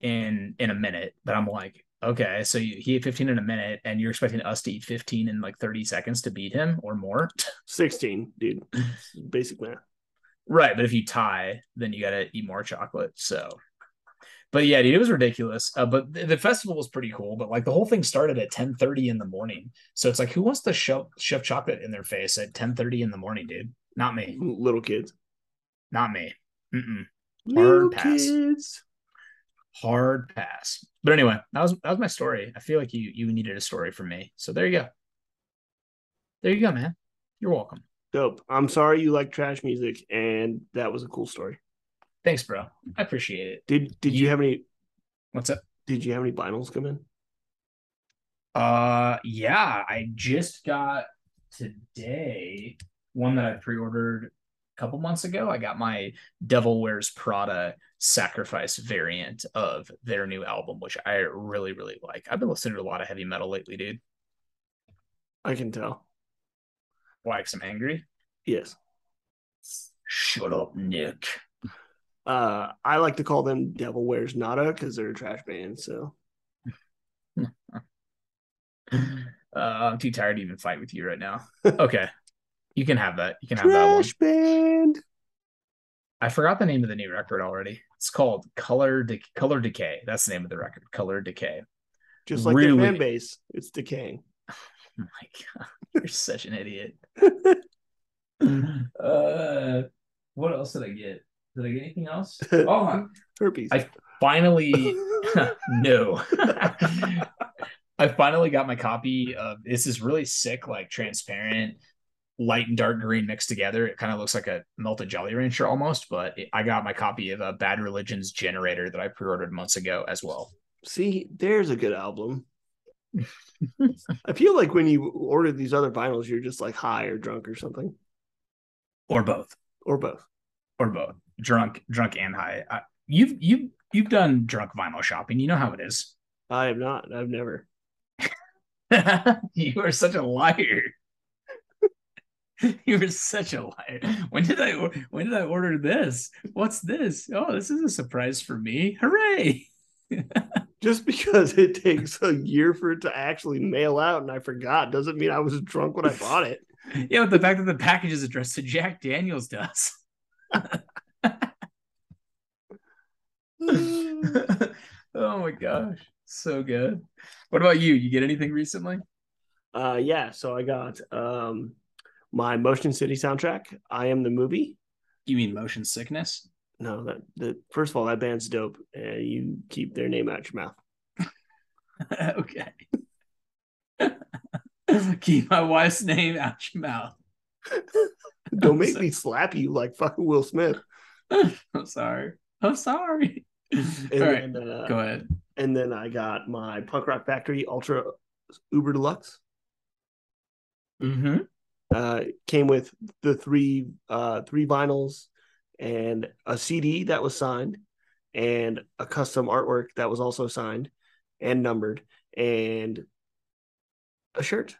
in in a minute. But I'm like, okay, so you, he ate 15 in a minute, and you're expecting us to eat 15 in like 30 seconds to beat him or more. Sixteen, dude. Basic math. Right, but if you tie, then you got to eat more chocolate. So, but yeah, dude, it was ridiculous. Uh, but the, the festival was pretty cool. But like the whole thing started at ten thirty in the morning. So it's like, who wants to shove shove chocolate in their face at ten thirty in the morning, dude? Not me. Little kids. Not me. Mm-mm. Little pass. kids. Hard pass. But anyway, that was that was my story. I feel like you you needed a story from me. So there you go. There you go, man. You're welcome. Dope. I'm sorry you like trash music, and that was a cool story. Thanks, bro. I appreciate it. Did Did you You- have any? What's up? Did you have any vinyls come in? Uh yeah, I just got today one that I pre-ordered a couple months ago. I got my Devil Wears Prada Sacrifice variant of their new album, which I really, really like. I've been listening to a lot of heavy metal lately, dude. I can tell. Why? 'Cause I'm angry? Yes. Shut up, Nick. Uh, I like to call them Devil Wears Nada because they're a trash band. So Uh, I'm too tired to even fight with you right now. Okay. You can have that. You can have that one. trash band. I forgot the name of the new record already. It's called Color De- Color Decay. That's the name of the record. Color Decay. Just like Really? their fan base, it's decaying. Oh my god, you're such an idiot. uh, what else did I get? Did I get anything else? Oh, Herpes. I finally no. I finally got my copy of this is really sick, like transparent, light and dark green mixed together. It kind of looks like a melted Jolly Rancher almost, but it- I got my copy of a Bad Religion's Generator that I pre-ordered months ago as well. See, there's a good album. I feel like when you order these other vinyls, you're just like high or drunk or something, Or both. or both. Or both. Drunk, drunk and high. I, you've you've you've done drunk vinyl shopping. You know how it is. I have not. I've never. you are such a liar. you are such a liar. When did I when did I order this? What's this? Oh, this is a surprise for me. Hooray. Just because it takes a year for it to actually mail out and I forgot doesn't mean I was drunk when I bought it. Yeah, but the fact that the package is addressed to Jack Daniels does. oh my gosh. so good. What about you? You get anything recently? Uh, yeah. So I got um my Motion City soundtrack. I am the movie. You mean motion sickness? No, that the first of all, that band's dope, and you keep their name out your mouth. okay. Keep my wife's name out your mouth. Don't make me slap you like fucking Will Smith. I'm sorry. I'm sorry. And All right, then, uh, go ahead. and then I got my Punk Rock Factory Ultra Uber Deluxe. Mm-hmm. Uh, came with the three uh three vinyls and a CD that was signed, and a custom artwork that was also signed and numbered, and a shirt.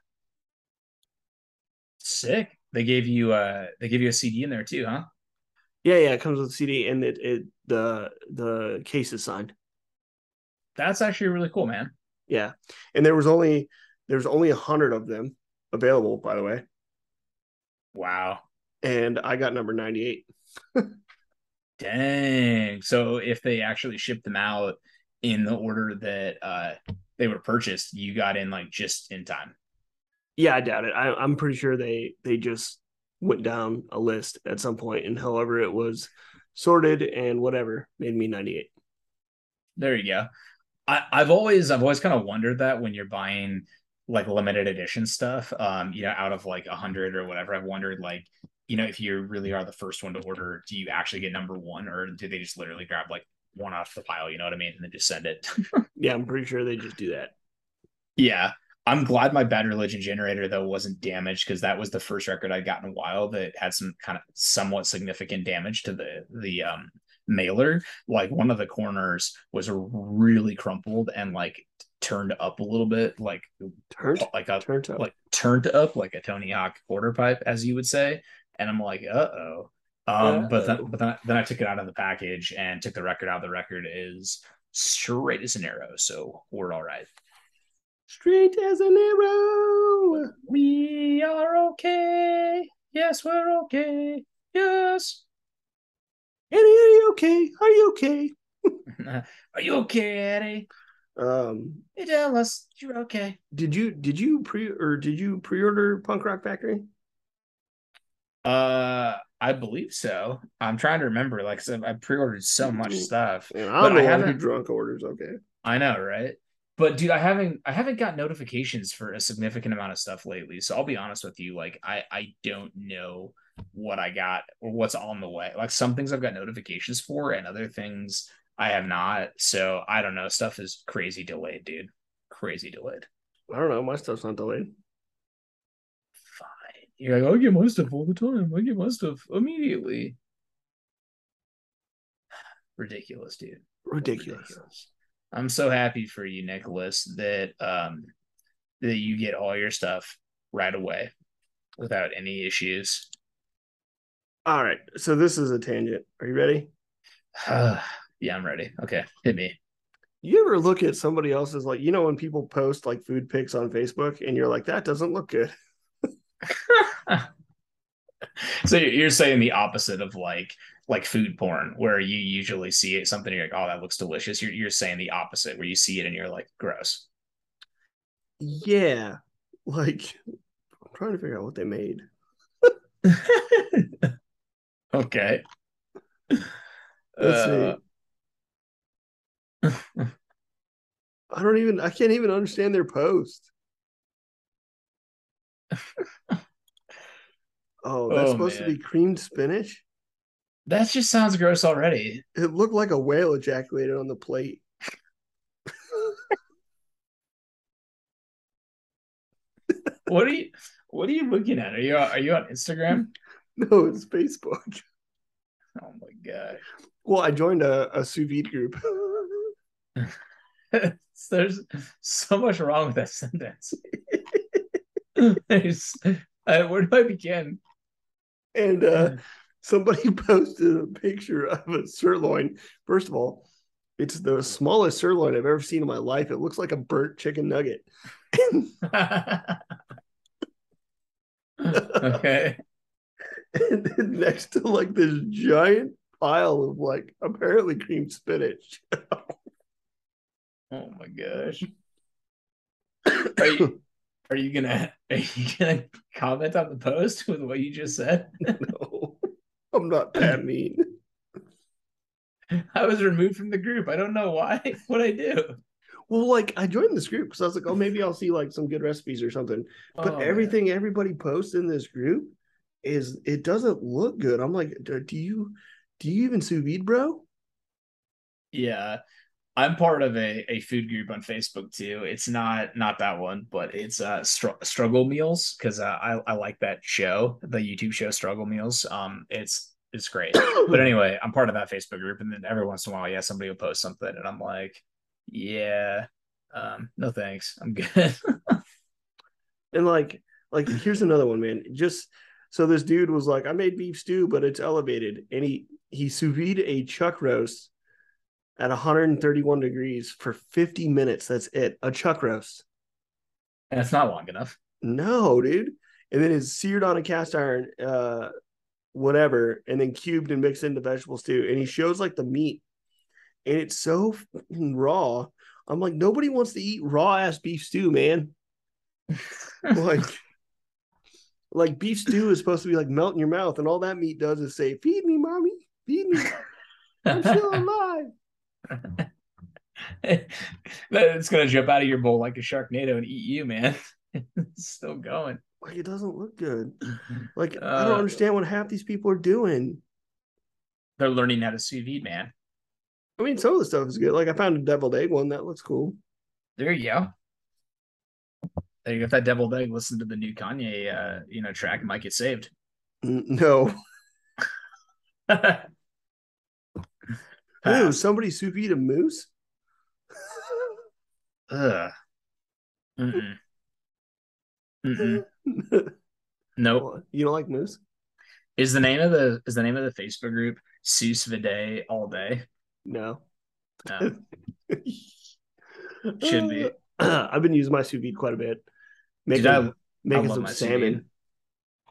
Sick. They gave you uh they gave you a CD in there too, huh? Yeah, yeah, it comes with a CD and it, it the the case is signed. That's actually really cool, man. Yeah, and there was only there's only a hundred of them available, by the way, Wow. and I got number ninety eight. Dang. So if they actually shipped them out in the order that uh they were purchased, you got in like just in time. Yeah, I doubt it. I, I'm pretty sure they they just went down a list at some point, and however it was sorted and whatever made me ninety eight. There you go. I, I've always I've always kind of wondered that when you're buying like limited edition stuff, um, you know, out of like a hundred or whatever, I've wondered like, you know, if you really are the first one to order, do you actually get number one or do they just literally grab like one off the pile, you know what I mean? And then just send it. Yeah, I'm pretty sure they just do that. yeah. I'm glad my Bad Religion generator though wasn't damaged because that was the first record I'd gotten in a while that had some kind of somewhat significant damage to the the um mailer. Like one of the corners was really crumpled and like turned up a little bit, like Turned like a turned up. like turned up like a Tony Hawk quarter pipe, as you would say. And I'm like, uh oh. Um, but then but then then I took it out of the package and took the record out. The record is straight as an arrow, so we're all right. Straight as an arrow. We are okay. Yes, we're okay. Yes. Eddie, are you okay? Are you okay? are you okay, Eddie? Um, Hey, tell us you're okay. did you did you pre or did you pre order Punk Rock Factory? Uh, I believe so. I'm trying to remember. Like I said, I pre-ordered so much stuff. And I'm I the who haven't- drunk orders. Okay. I know, right? But dude, I haven't I haven't got notifications for a significant amount of stuff lately. So I'll be honest with you, like I I don't know what I got or what's on the way. Like some things I've got notifications for and other things I have not. So I don't know. Stuff is crazy delayed, dude. Crazy delayed. I don't know. My stuff's not delayed. Fine. You're like, oh, I get my stuff all the time. I get my stuff immediately. Ridiculous, dude. Ridiculous. I'm so happy for you, Nicholas, that um that you get all your stuff right away without any issues. All right. So this is a tangent. Are you ready? yeah, I'm ready. Okay, hit me. You ever look at somebody else's like you know when people post like food pics on Facebook and you're like that doesn't look good. so you're you're saying the opposite of like like food porn, where you usually see it something you're like, oh, that looks delicious. You're you're saying the opposite, where you see it and you're like, gross. Yeah. Like I'm trying to figure out what they made. okay. Let's Uh, see. I don't even I can't even understand their post. Oh, that's Oh, supposed to be creamed spinach. That just sounds gross already. It looked like a whale ejaculated on the plate. What are you what are you looking at? Are you are you on Instagram? No, it's Facebook. Oh my god. Well, I joined a, a sous vide group. There's so much wrong with that sentence. There's, uh, where do I begin? and uh, somebody posted a picture of a sirloin. First of all, it's the smallest sirloin I've ever seen in my life. It looks like a burnt chicken nugget. okay. and then next to like this giant pile of like apparently creamed spinach. Oh my gosh. Are you are you gonna are you gonna comment on the post with what you just said? no, I'm not that mean. I was removed from the group. I don't know why. What I do? Well, like I joined this group because I was like, oh, maybe I'll see like some good recipes or something. But Oh, everything everybody posts in this group is it doesn't look good. I'm like, do do you do you even sous vide, bro? Yeah. I'm part of a, a food group on Facebook too. It's not not that one, but it's uh str- struggle meals because uh, I I like that show, the YouTube show Struggle Meals. Um, it's it's great. But anyway, I'm part of that Facebook group, and then every once in a while, yeah, somebody will post something, and I'm like, yeah, um, no thanks, I'm good. And like, like here's another one, man. Just so this dude was like, I made beef stew, but it's elevated, and he he sous vide a chuck roast at 131 degrees for 50 minutes. That's it, a chuck roast. and it's not long enough. No, dude. And then it's seared on a cast iron, uh, whatever, and then cubed and mixed into vegetables too. And he shows like the meat, and it's so fucking raw. I'm like, nobody wants to eat raw ass beef stew, man. like, like beef stew is supposed to be like melt in your mouth, and all that meat does is say, "Feed me, mommy, feed me. I'm still alive." it's gonna jump out of your bowl like a sharknado and eat you, man. it's still going. Like, it doesn't look good. Like, I Uh, don't understand what half these people are doing. They're learning how to sous vide, man. I mean, some of the stuff is good. Like, I found a deviled egg one that looks cool. There you go. There you go. If that deviled egg, listen to the new Kanye, uh, you know, track, it might get saved. No. Ooh, somebody sous vide a moose? Ugh. Mm-mm. Mm-mm. Nope. You don't like moose? Is the name of the is the name of the Facebook group Seuss Vide all day? No. No. Should be. I've been using my sous vide quite a bit. Making, Dude, I, I making love some salmon.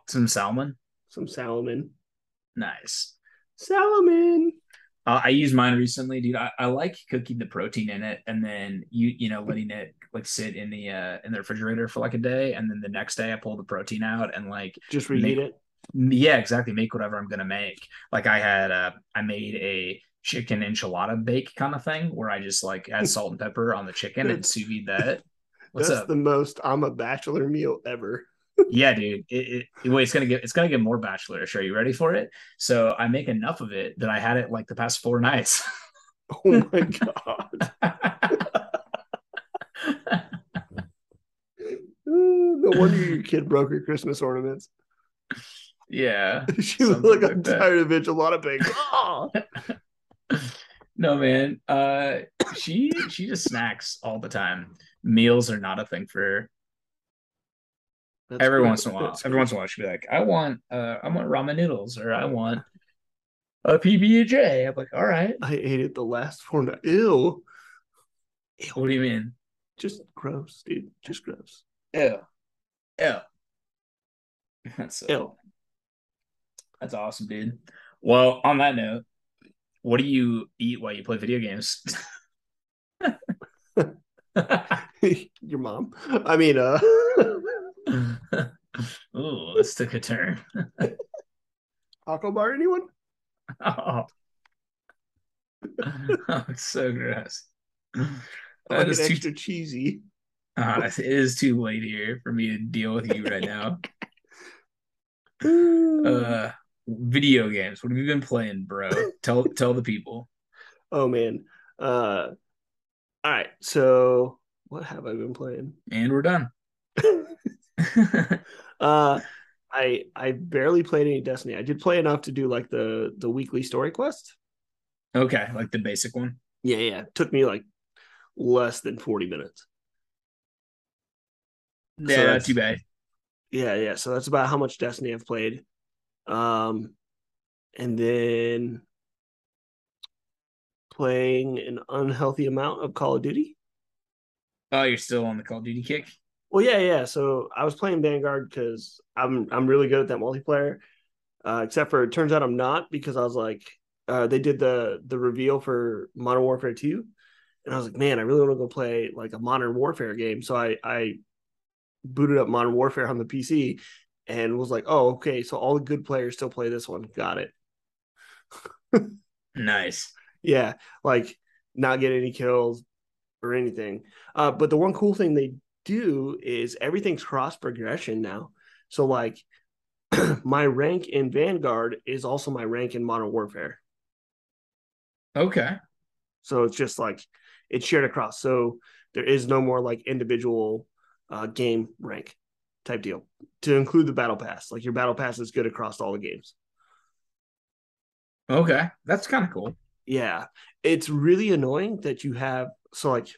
Some salmon. some salmon. Nice. Salmon. Uh, I used mine recently, dude. I, I like cooking the protein in it and then you you know letting it like sit in the uh in the refrigerator for like a day and then the next day I pull the protein out and like Just reheat Make- it. yeah exactly make whatever I'm gonna make. Like I had uh I made a chicken enchilada bake kind of thing where I just like add salt and pepper on the chicken and sous vide that. What's That's up? the most I'm a bachelor meal ever. Yeah, dude. It, it, wait, it's gonna get it's gonna get more bachelorish. Are you ready for it? So I make enough of it that I had it like the past four nights. Oh my god. No wonder your kid broke her Christmas ornaments. yeah. She was like, I'm tired of enchilada bake. Ah! No, man. Uh she she just snacks all the time. Meals are not a thing for her. That's every cool. once in a while. That's Every cool. once in a while she'd be like, I want uh I want ramen noodles or I want a PB and J. I'm like, all right. I ate it the last four nights. Ew. What do you mean? Just gross, dude. Just gross. Ew. Ew. That's so Ew. That's awesome, dude. Well, on that note, what do you eat while you play video games? Your mom. I mean, uh Ooh, this took a turn. Taco Bar, anyone? Oh, oh it's so gross. That is too, extra cheesy. uh, it is too late here for me to deal with you right now. Uh, video games. What have you been playing, bro? Tell tell the people. Oh, man. Uh all right. So what have I been playing? And we're done. uh I I barely played any Destiny. I did play enough to do like the the weekly story quest. okay, like the basic one. Yeah, yeah. It took me like less than 40 minutes. Yeah, not that's- too bad. Yeah, yeah. So that's about how much Destiny I've played. Um and then playing an unhealthy amount of Call of Duty. Oh, you're still on the Call of Duty kick? Well, yeah, yeah. So I was playing Vanguard because I'm I'm really good at that multiplayer. Uh, except for it turns out I'm not because I was like, uh, they did the the reveal for Modern Warfare 2, and I was like, man, I really want to go play like a Modern Warfare game. So I I booted up Modern Warfare on the PC and was like, oh, okay, so all the good players still play this one. Got it. nice. Yeah, like not get any kills or anything. Uh, but the one cool thing they do is everything's cross progression now. So like my rank in Vanguard is also my rank in Modern Warfare. Okay. So it's just like it's shared across. So there is no more like individual uh, game rank type deal to include the battle pass. Like your battle pass is good across all the games. Okay, that's kind of cool. Yeah, it's really annoying that you have so like.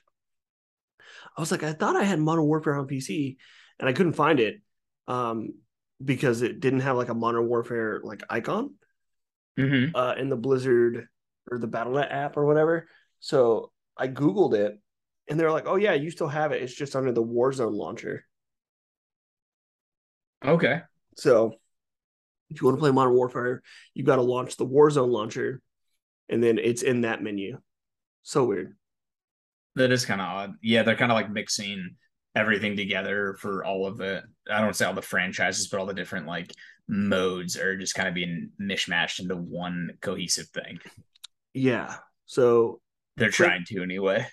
I was like, I thought I had Modern Warfare on PC, and I couldn't find it, um, because it didn't have like a Modern Warfare like icon, mm-hmm. uh, in the Blizzard or the Battle.net app or whatever. So I googled it, and they're like, "Oh yeah, you still have it. It's just under the Warzone launcher." Okay. So if you want to play Modern Warfare, you got to launch the Warzone launcher, and then it's in that menu. So weird. That is kind of odd. Yeah, they're kind of like mixing everything together for all of the I don't say all the franchises, but all the different like modes are just kind of being mishmashed into one cohesive thing. Yeah. So they're played, trying to anyway.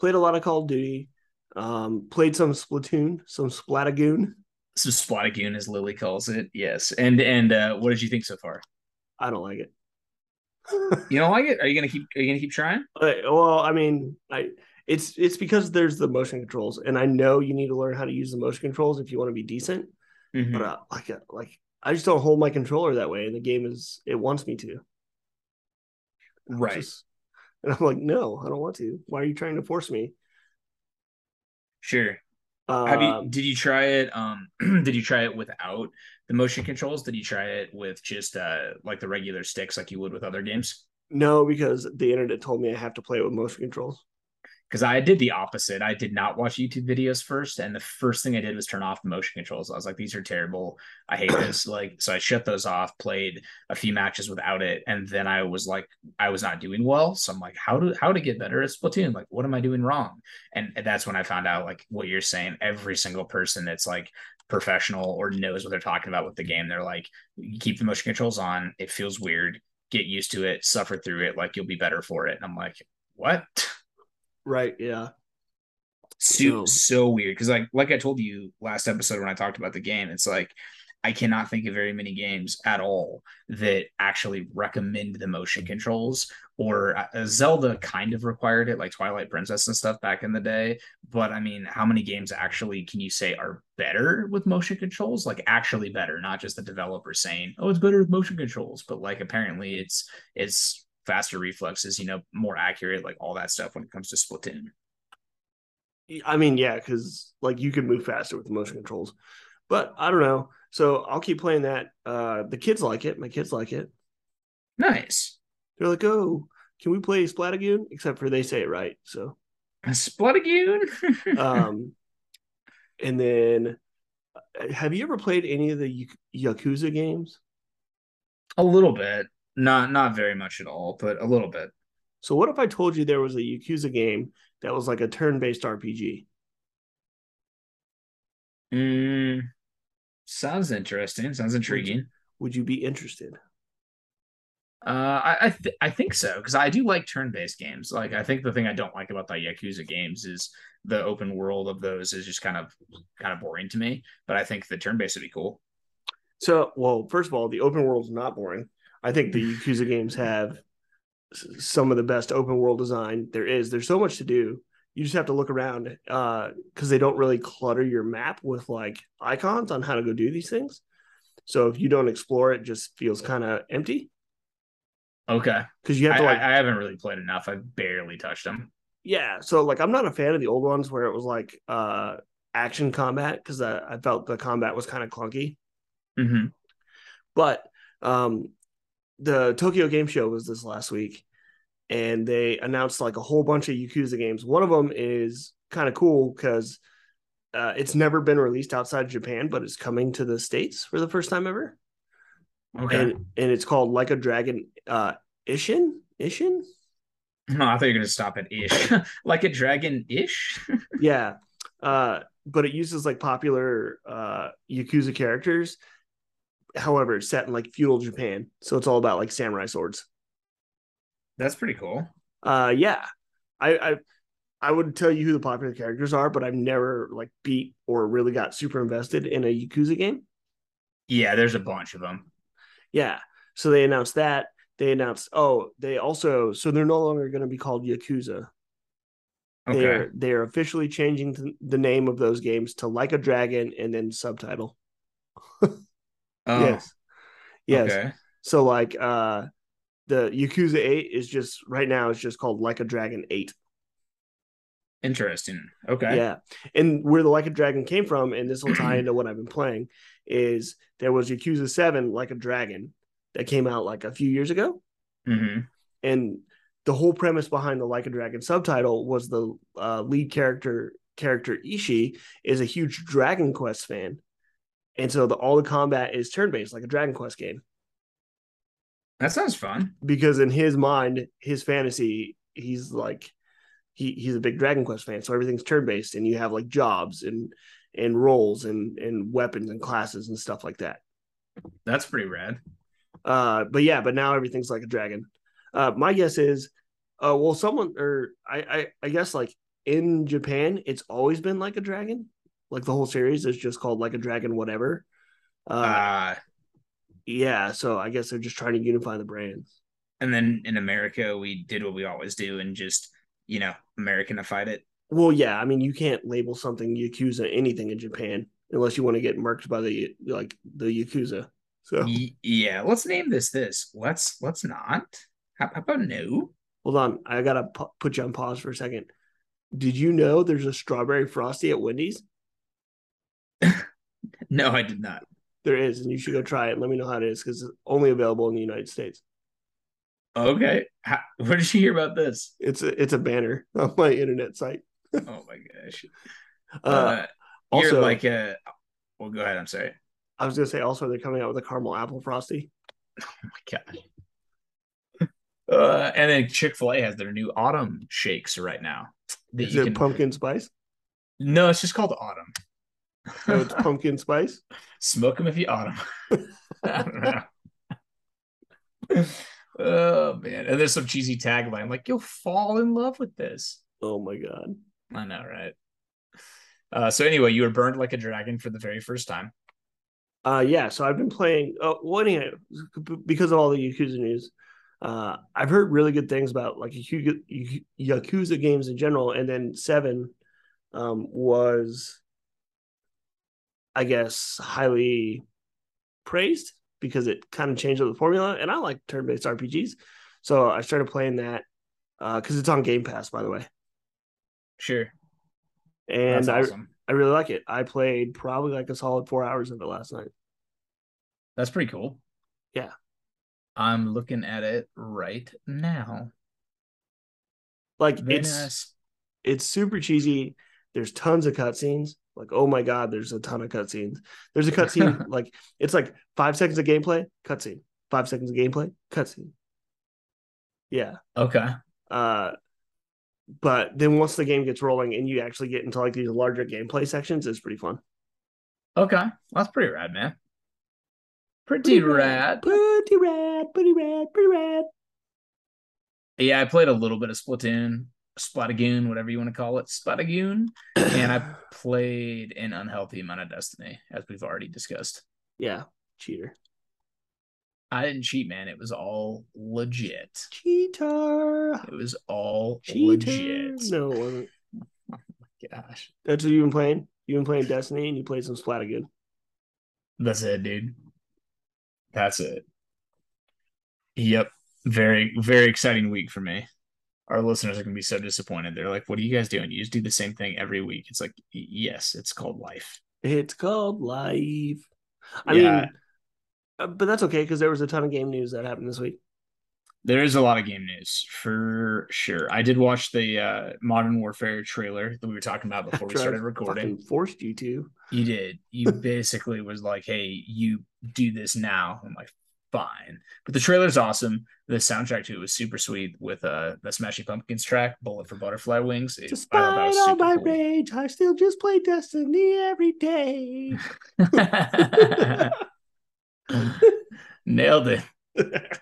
Played a lot of Call of Duty. Um, played some Splatoon, some Splatagoon. Some Splatoon, as Lily calls it. Yes. And and uh, what did you think so far? I don't like it. you don't like it? Are you gonna keep? Are you gonna keep trying? Uh, well, I mean, I it's it's because there's the motion controls, and I know you need to learn how to use the motion controls if you want to be decent. Mm-hmm. But uh, like uh, like I just don't hold my controller that way, and the game is it wants me to. Right. Just, and I'm like, no, I don't want to. Why are you trying to force me? Sure. Uh, Have you? Um, did you try it? Um, did you try it without the motion controls? Did you try it with just uh like the regular sticks, like you would with other games? No, because the internet told me I have to play it with motion controls because I did the opposite. I did not watch YouTube videos first, and the first thing I did was turn off the motion controls. I was like, "These are terrible. I hate this." Like, so I shut those off, played a few matches without it, and then I was like, I was not doing well. So I'm like, "How do how to get better at Splatoon? Like, what am I doing wrong?" And, and that's when I found out like what you're saying. Every single person that's like professional or knows what they're talking about with the game, they're like, keep the motion controls on. It feels weird. Get used to it. Suffer through it. Like you'll be better for it. And I'm like, what? Right. Yeah. So so weird because like like I told you last episode when I talked about the game, it's like I cannot think of very many games at all that actually recommend the motion controls. Or uh, Zelda kind of required it, like Twilight Princess and stuff back in the day. But I mean, how many games actually can you say are better with motion controls? Like actually better, not just the developer saying, "Oh, it's better with motion controls," but like apparently it's it's faster reflexes, you know, more accurate, like all that stuff when it comes to Splatoon. I mean, yeah, because like you can move faster with the motion controls, but I don't know. So I'll keep playing that. Uh, the kids like it. My kids like it. Nice. They're like, oh, can we play Splatoon? Except for they say it right. So Splatoon. um, and then uh, have you ever played any of the Yakuza games? A little bit. Not not very much at all, but a little bit. So what if I told you there was a Yakuza game that was like a turn-based RPG? Mm, sounds interesting. Sounds intriguing. Would you, would you be interested? Uh, I I, th- I think so because I do like turn-based games. Like I think the thing I don't like about the Yakuza games is the open world of those is just kind of kind of boring to me. But I think the turn-based would be cool. So, well, first of all, the open world is not boring. I think the Yakuza games have some of the best open world design there is. There's so much to do. You just have to look around because uh, they don't really clutter your map with like icons on how to go do these things. So if you don't explore, it just feels kind of empty. Okay. Because you have to I, like. I, I haven't really played enough. I've barely touched them. Yeah. So like, I'm not a fan of the old ones where it was like uh action combat because I, I felt the combat was kind of clunky. Mm-hmm. But um, the Tokyo Game Show was this last week, and they announced like a whole bunch of Yakuza games. One of them is kind of cool because uh, it's never been released outside Japan, but it's coming to the states for the first time ever. Okay, and, and it's called Like a Dragon uh, Ishin Ishin. No, I thought you were gonna stop at ish, like a dragon ish. yeah, uh, but it uses like popular uh, Yakuza characters. However, it's set in like feudal Japan, so it's all about like samurai swords. That's pretty cool. Uh, yeah, I, I I would tell you who the popular characters are, but I've never like beat or really got super invested in a Yakuza game. Yeah, there's a bunch of them. Yeah. So they announced that. They announced, oh, they also, so they're no longer going to be called Yakuza. Okay. They're they're officially changing the name of those games to Like a Dragon and then subtitle. oh, Yes. Yes. Okay. So like uh the Yakuza 8 is just right now it's just called Like a Dragon 8. Interesting. Okay. Yeah. And where the Like a Dragon came from, and this will tie into what I've been playing, is there was Yakuza 7 Like a Dragon that came out like a few years ago. hmm And the whole premise behind the Like a Dragon subtitle was the uh, lead character character Ichi is a huge Dragon Quest fan. And so the, all the combat is turn based, like a Dragon Quest game. That sounds fun. Because in his mind, his fantasy, he's like he he's a big Dragon Quest fan, so everything's turn based, and you have like jobs and and roles and and weapons and classes and stuff like that. That's pretty rad. Uh, but yeah, but now everything's like a dragon. Uh, my guess is, uh, well, someone or I, I I guess like in Japan, it's always been like a dragon. Like the whole series is just called like a dragon, whatever. Uh, Uh, yeah, so I guess they're just trying to unify the brands. and then in America, we did what we always do and just, you know, Americanified it. Well, yeah, I mean, you can't label something Yakuza anything in Japan unless you want to get marked by the like the Yakuza. So Y- yeah, let's name this this. Let's let's not. How, how about no? hold on, I gotta pu- put you on pause for a second. Did you know there's a strawberry frosty at Wendy's? No, I did not. There is, and you should go try it. Let me know how it is because it's only available in the United States. Okay. How, where did you hear about this? It's a it's a banner on my internet site. Oh my gosh. Uh, Uh, you're also- like a. Well, go ahead. I'm sorry. I was gonna say also they're coming out with a caramel apple frosty. Oh my god. Uh, and then Chick Fil A has their new autumn shakes right now. Is you it can- pumpkin spice? No, it's just called autumn. No, it's pumpkin spice. Smoke them if you autumn. I oh man, and there's some cheesy tagline like "You'll fall in love with this." Oh my god. I know, right? Uh, so anyway, you were burned like a dragon for the very first time. Uh, yeah. So I've been playing. Oh, well, anyway, because of all the Yakuza news, uh, I've heard really good things about like Yakuza, Yakuza games in general, and then Seven um, was, I guess, highly praised because it kind of changed up the formula, and I like turn-based RPGs, so I started playing that uh, because it's on Game Pass, by the way, Sure, and that's I. I really like it. I played probably like a solid four hours of it last night. That's pretty cool. Yeah. I'm looking at it right now. Like Very it's nice. it's super cheesy. There's tons of cutscenes. Like, oh my god, there's a ton of cutscenes. There's a cutscene like it's like five seconds of gameplay, cutscene. Five seconds of gameplay, cutscene. Yeah. Okay. Uh but then once the game gets rolling and you actually get into like these larger gameplay sections, it's pretty fun. Okay. That's pretty rad, man. Pretty rad. Pretty rad, pretty rad, pretty rad. Yeah, I played a little bit of Splatoon, Splatoon, whatever you want to call it, Splatoon, and I played an unhealthy amount of Destiny, as we've already discussed. yeah, cheater. I didn't cheat, man. It was all legit. Cheater. It was all Cheater. legit. No, it wasn't. Gosh, That's what you've been playing? You've been playing Destiny and you played some Splatoon. that's it, dude. That's it. Yep. Very, very exciting week for me. Our listeners are going to be so disappointed. They're like, what are you guys doing? You just do the same thing every week. It's like, yes, it's called life. It's called life. I Yeah. mean, uh, but that's okay because there was a ton of game news that happened this week. There is a lot of game news for sure. I did watch the uh, Modern Warfare trailer that we were talking about before we started recording. forced you to. You did. You basically was like, "Hey, you do this now." I'm like, fine. But the trailer's awesome. The soundtrack too it was super sweet with uh the Smashing Pumpkins track, Bullet for Butterfly Wings. It, Despite all my cool. rage, I still just play Destiny every day. Nailed it.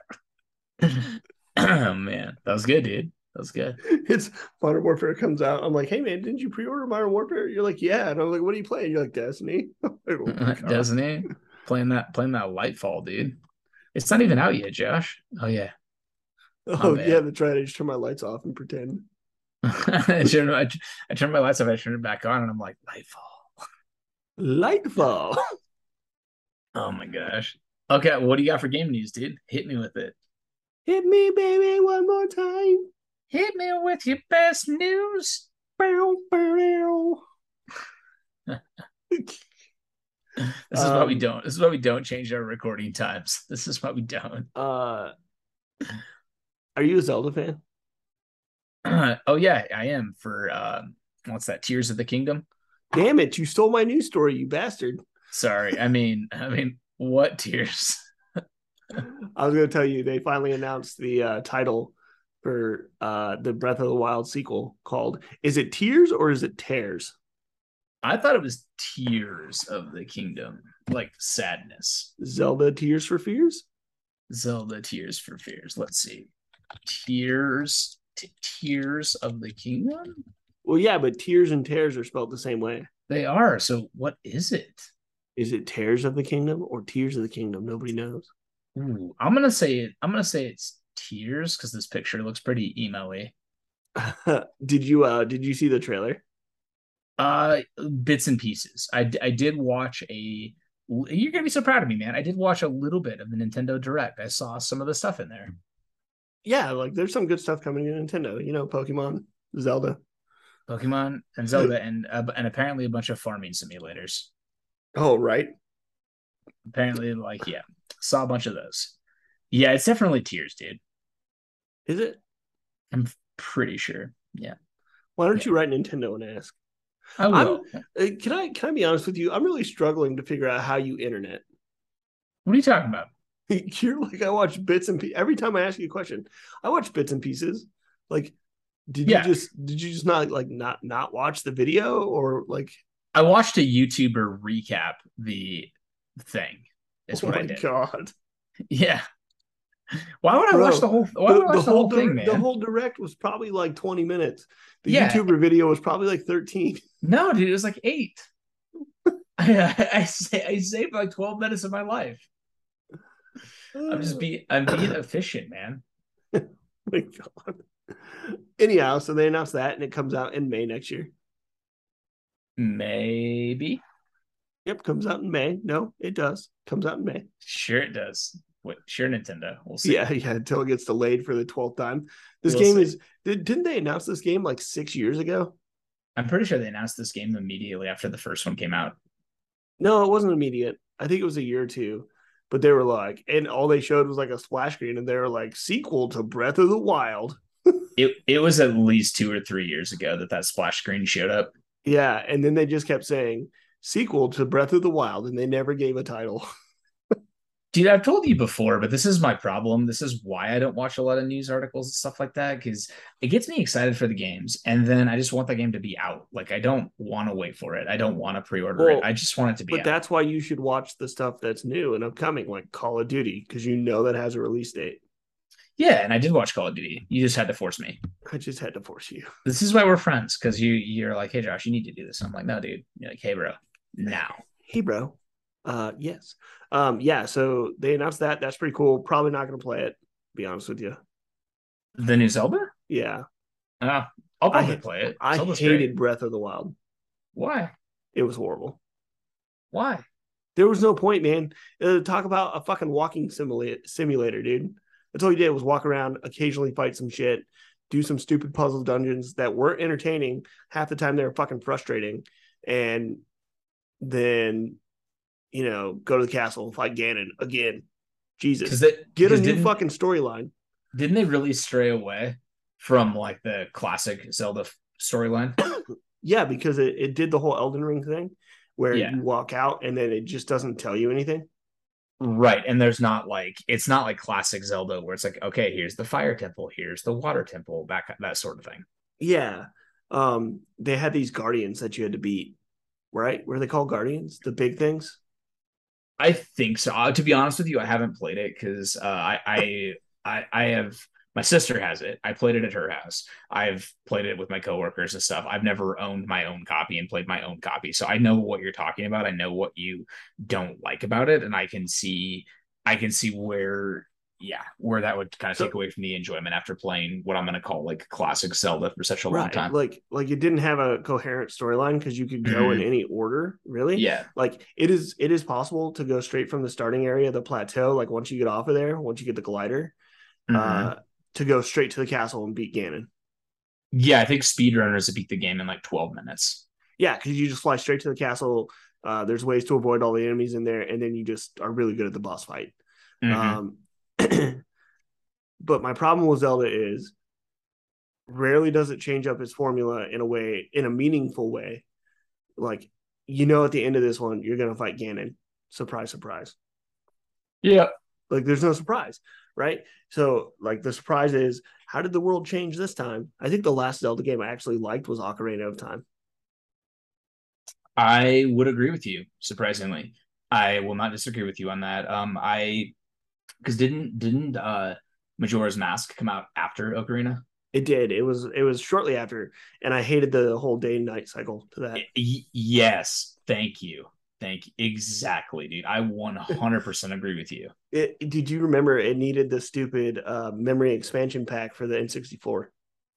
oh man, that was good, dude. That was good. It's Modern Warfare comes out. I'm like, hey man, didn't you pre-order Modern Warfare? You're like, yeah. And I'm like, what are you playing? You're like, Destiny. like, oh Destiny. Playing that playing that Lightfall, dude. It's not even out yet, Josh. Oh yeah. Oh, yeah, that's right. I just turn my lights off and pretend. I, turn, I, I turn my lights off, I turn it back on, and I'm like, Lightfall. Lightfall. oh my gosh. Okay, what do you got for game news, dude? Hit me with it. Hit me, baby, one more time. Hit me with your best news. Bow, bow. this is um, why we don't. This is why we don't change our recording times. This is why we don't. Uh, are you a Zelda fan? Uh, oh yeah, I am. For uh, what's that? Tears of the Kingdom. Damn it! You stole my news story, you bastard. Sorry. I mean, I mean, what tears? I was going to tell you they finally announced the uh, title for uh, the Breath of the Wild sequel called Is it Tears or is it Tears? I thought it was Tears of the Kingdom, like sadness. Zelda Tears for Fears? Zelda Tears for Fears. Let's see. Tears t- Tears of the Kingdom? Well, yeah, but tears and tears are spelled the same way. They are. So what is it? Is it Tears of the Kingdom or Tears of the Kingdom? Nobody knows. Ooh, I'm gonna say it. I'm gonna say it's Tears because this picture looks pretty emo-y. did you uh did you see the trailer? Uh bits and pieces. I I did watch a you're gonna be so proud of me, man. I did watch a little bit of the Nintendo Direct. I saw some of the stuff in there. Yeah, like there's some good stuff coming in Nintendo. You know, Pokemon, Zelda, Pokemon, and Zelda, and uh, and apparently a bunch of farming simulators. Oh, right. Apparently, like yeah, saw a bunch of those. Yeah, it's definitely tears, dude. Is it? I'm pretty sure. Yeah. Why don't yeah. you write Nintendo and ask? I will. Uh, can I can I be honest with you? I'm really struggling to figure out how you internet. What are you talking about? You're like I watch bits and pieces. Every time I ask you a question, I watch bits and pieces. Like, did yeah. you just did you just not like not not watch the video or like? I watched a YouTuber recap the thing. Is oh what I did. God. Yeah. Why would I Bro, watch the whole? Why the, I watch the, whole, thing, man? The whole direct was probably like twenty minutes. The yeah. YouTuber video was probably like thirteen. No, dude, it was like eight. I, I, I, say, I saved like twelve minutes of my life. I'm just being I'm being efficient, man. Oh my God. Anyhow, so they announced that, and it comes out in May next year. Maybe. Yep, comes out in May. No, it does. Comes out in May. Sure, it does. What, sure, Nintendo. We'll see. Yeah, yeah. Until it gets delayed for the twelfth time. This we'll game see. is. Did, didn't they announce this game like six years ago? I'm pretty sure they announced this game immediately after the first one came out. No, it wasn't immediate. I think it was a year or two. But they were like, and all they showed was like a splash screen, and they were like, sequel to Breath of the Wild. it it was at least two or three years ago that that splash screen showed up. Yeah, and then they just kept saying sequel to Breath of the Wild, and they never gave a title. Dude, I've told you before, but this is my problem. This is why I don't watch a lot of news articles and stuff like that because it gets me excited for the games, and then I just want the game to be out. Like I don't want to wait for it. I don't want to pre-order well, it. I just want it to be. But out. that's why you should watch the stuff that's new and upcoming, like Call of Duty, because you know that has a release date. Yeah, and I did watch Call of Duty. You just had to force me. I just had to force you. This is why we're friends because you you're like, hey Josh, you need to do this. I'm like, no, dude. You're like, hey bro, now. Hey bro. Uh yes. Um yeah, so they announced that. That's pretty cool. Probably not gonna play it, be honest with you. The new Zelda? Yeah. Uh, I'll probably I, play it. I Zelda's hated great. Breath of the Wild. Why? It was horrible. Why? There was no point, man. Uh, talk about a fucking walking simulator, simulator, dude. That's all you did was walk around, occasionally fight some shit, do some stupid puzzle dungeons that weren't entertaining. Half the time they were fucking frustrating. And then you know go to the castle and fight Ganon again. Jesus, they, get a new fucking storyline. Didn't they really stray away from like the classic Zelda storyline? yeah, because it, it did the whole Elden Ring thing where yeah. you walk out and then it just doesn't tell you anything. Right. And there's not like it's not like classic Zelda where it's like, okay, here's the fire temple, here's the water temple, that that sort of thing. Yeah. Um, they had these guardians that you had to beat, right? Were they called guardians? The big things? I think so. Uh, to be honest with you, I haven't played it because uh, I, I I I have my sister has it. I played it at her house. I've played it with my coworkers and stuff. I've never owned my own copy and played my own copy. So I know what you're talking about. I know what you don't like about it. And I can see I can see where yeah, where that would kind of so, take away from the enjoyment after playing what I'm going to call like classic Zelda for such a right. long time. Like, like it didn't have a coherent storyline because you could go mm-hmm. in any order, really. Yeah. Like it is, it is possible to go straight from the starting area, the plateau. Like once you get off of there, once you get the glider, mm-hmm. uh, to go straight to the castle and beat Ganon. Yeah, I think speedrunners beat the game in like 12 minutes. Yeah, because you just fly straight to the castle. Uh, there's ways to avoid all the enemies in there, and then you just are really good at the boss fight. Mm-hmm. Um, but my problem with Zelda is rarely does it change up its formula in a way, in a meaningful way. Like, you know, at the end of this one, you're going to fight Ganon. Surprise, surprise. Yeah. Like, there's no surprise right? So like the surprise is how did the world change this time? I think the last Zelda game I actually liked was Ocarina of Time. I would agree with you, surprisingly. I will not disagree with you on that. Um I because didn't didn't uh Majora's Mask come out after Ocarina? It did. It was it was shortly after, and I hated the whole day and night cycle to that. yes, thank you. Thank you. Exactly, dude. I 100% agree with you. It, did you remember it needed the stupid uh, memory expansion pack for the N64?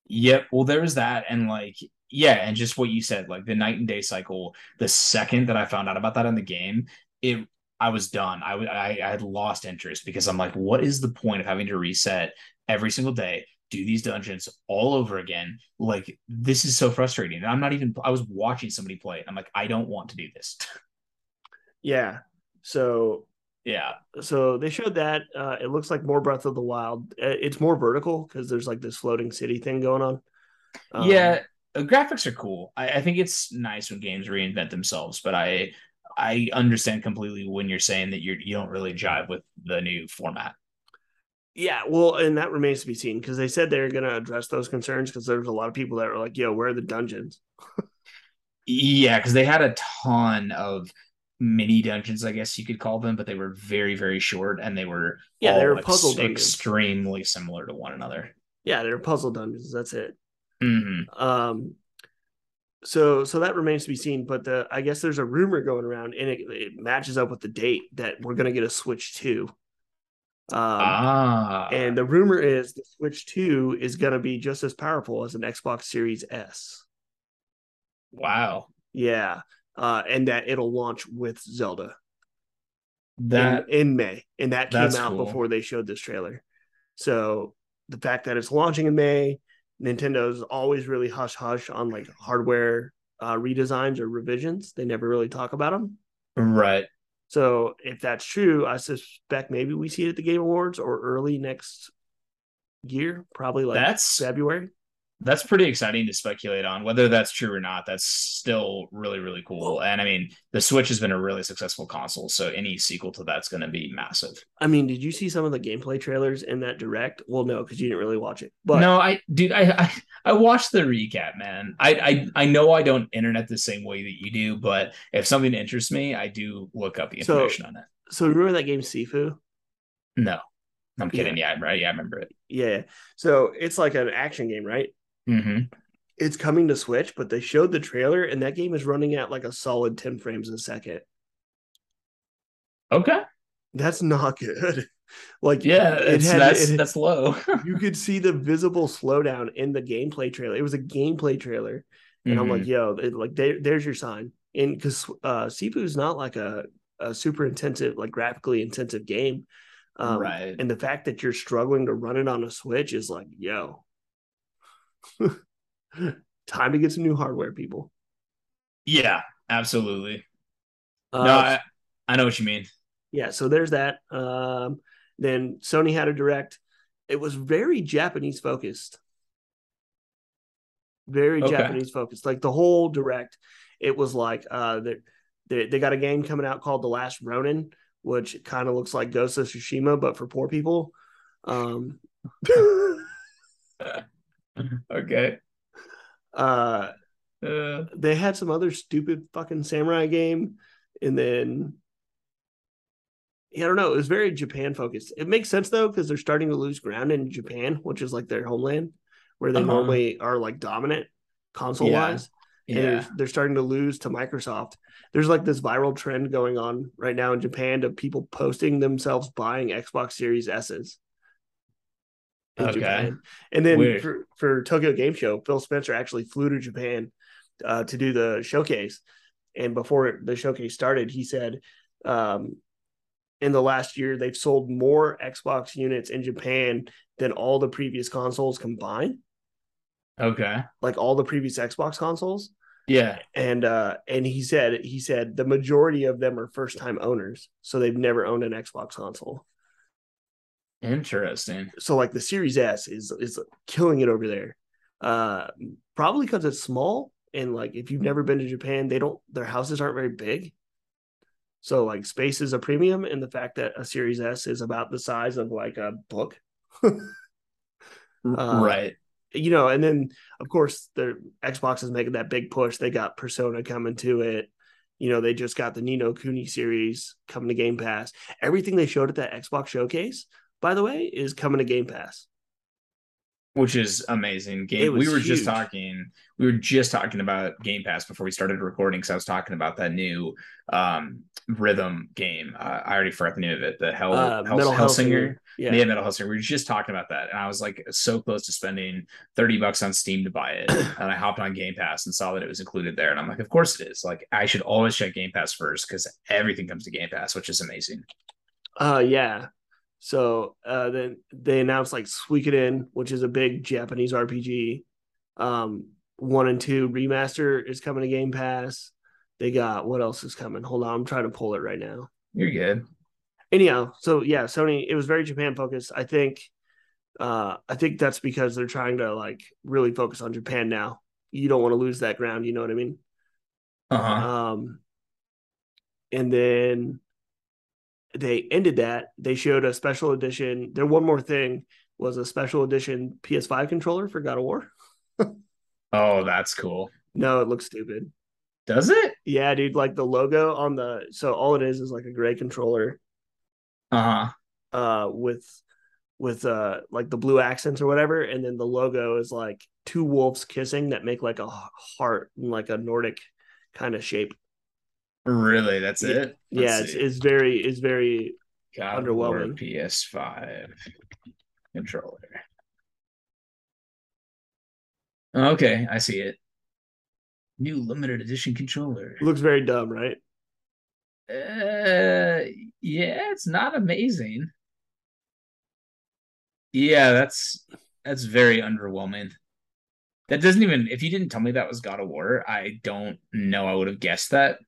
Yep. Well, there was that. And like, yeah. And just what you said, like the night and day cycle, the second that I found out about that in the game, it, I was done. I, I, I had lost interest because I'm like, what is the point of having to reset every single day? do these dungeons all over again. Like this is so frustrating. And I'm not even I was watching somebody play it. I'm like, I don't want to do this. Yeah. So yeah. So they showed that. Uh, it looks like more Breath of the Wild. Uh, it's more vertical because there's like this floating city thing going on. Um, yeah, graphics are cool. I, I think it's nice when games reinvent themselves, but I I understand completely when you're saying that you're you don't really jive with the new format. Yeah, well, and that remains to be seen because they said they're going to address those concerns because there's a lot of people that were like, "Yo, where are the dungeons?" yeah, because they had a ton of mini dungeons, I guess you could call them, but they were very, very short and they were yeah, they were puzzle ex- extremely similar to one another. Yeah, they're puzzle dungeons. That's it. Mm-hmm. Um, so so that remains to be seen. But the I guess there's a rumor going around, and it, it matches up with the date that we're gonna get a Switch Two. Um, ah. and the rumor is the Switch Two is gonna be just as powerful as an Xbox Series S. Wow. Yeah uh, and that it'll launch with Zelda. That in, in May, and that came out cool. before they showed this trailer. So the fact that it's launching in May, Nintendo's always really hush hush on like hardware uh, redesigns or revisions. They never really talk about them. Right. So if that's true, I suspect maybe we see it at the Game Awards or early next year, probably like that's February that's pretty exciting to speculate on whether that's true or not. That's still really really cool. And i mean the switch has been a really successful console so any sequel to that's going to be massive. I mean did you see some of the gameplay trailers in that direct? Well no because you didn't really watch it but no i dude I, I i watched the recap man. I, I i know i don't internet the same way that you do but if something interests me i do look up the information so, on it. so remember that game sifu? No. I'm kidding. Yeah. yeah right yeah i remember it. Yeah. So it's like an action game right Mm-hmm. It's coming to Switch, but they showed the trailer, and that game is running at like a solid 10 frames a second. Okay. That's not good. like, yeah, it had, that's, it, that's low. you could see the visible slowdown in the gameplay trailer. It was a gameplay trailer. And mm-hmm. I'm like, mm-hmm. yo, it, like, there, there's your sign. And because uh, Sifu is not like a, a super intensive, like graphically intensive game. Um, right. And the fact that you're struggling to run it on a Switch is like, yo, Time to get some new hardware, people. Yeah, absolutely. Uh, no, I, I know what you mean. Yeah, so there's that. Um, then Sony had a direct. It was very Japanese focused. Very okay. Japanese focused. Like the whole direct, it was like uh they, they they got a game coming out called The Last Ronin, which kind of looks like Ghost of Tsushima, but for poor people. Um, okay. uh, Uh, they had some other stupid fucking samurai game, and then yeah, I don't know. It was very Japan focused. It makes sense though because they're starting to lose ground in Japan, which is like their homeland, where they Uh-huh. normally are like dominant console wise. And yeah. they're, they're starting to lose to Microsoft. There's like this viral trend going on right now in Japan of people posting themselves buying Xbox Series S's. Okay. Japan. And then Weird. for, for Tokyo Game Show, Phil Spencer actually flew to Japan uh, to do the showcase. And before the showcase started, he said, um, in the last year, they've sold more Xbox units in Japan than all the previous consoles combined, Okay. like all the previous Xbox consoles Yeah. and uh and he said he said the majority of them are first time owners so they've never owned an xbox console Interesting. so like the series s is is killing it over there uh probably because it's small and like if you've never been to japan they don't their houses aren't very big so like space is a premium and the fact that a series s is about the size of like a book Uh, right. you know, and then of course the Xbox is making that big push. They got Persona coming to it. You know, they just got the Ni no Kuni series coming to Game Pass. Everything they showed at that Xbox showcase, by the way, is coming to Game Pass. Which is amazing. Game. We were just talking. We were just talking about Game Pass before we started recording. Because I was talking about that new um, rhythm game. Uh, I already forgot the name of it. The Hell, Uh, Hell Metal Hellsinger. Hellsinger. Yeah. Yeah, Metal Hellsinger. We were just talking about that, and I was like so close to spending thirty bucks on Steam to buy it, and I hopped on Game Pass and saw that it was included there, and I'm like, of course it is. Like, I should always check Game Pass first because everything comes to Game Pass, which is amazing. Uh yeah. So uh then they announced like Suikoden, which is a big Japanese RPG. Um one and two remaster is coming to Game Pass. They got what else is coming? Hold on, I'm trying to pull it right now. You're good. anyhow so yeah sony it was very japan focused i think uh i think that's because they're trying to like really focus on japan now you don't want to lose that ground you know what i mean Uh huh. um and then they ended that they showed a special edition there one more thing was a special edition ps5 controller for god of war Oh, that's cool. no it looks stupid Does it? yeah dude like the logo on the so all it is is like a gray controller Uh huh. uh with with uh like the blue accents or whatever and then the logo is like two wolves kissing that make like a heart and like a nordic kind of shape Really? That's it? yeah Let's it's, it's very it's very God underwhelming. PS5 controller. Okay, I see it. New limited edition controller. looks very dumb right Uh, yeah, it's not amazing. Yeah, that's that's very underwhelming. That doesn't even if you didn't tell me that was God of War, I don't know I would have guessed that.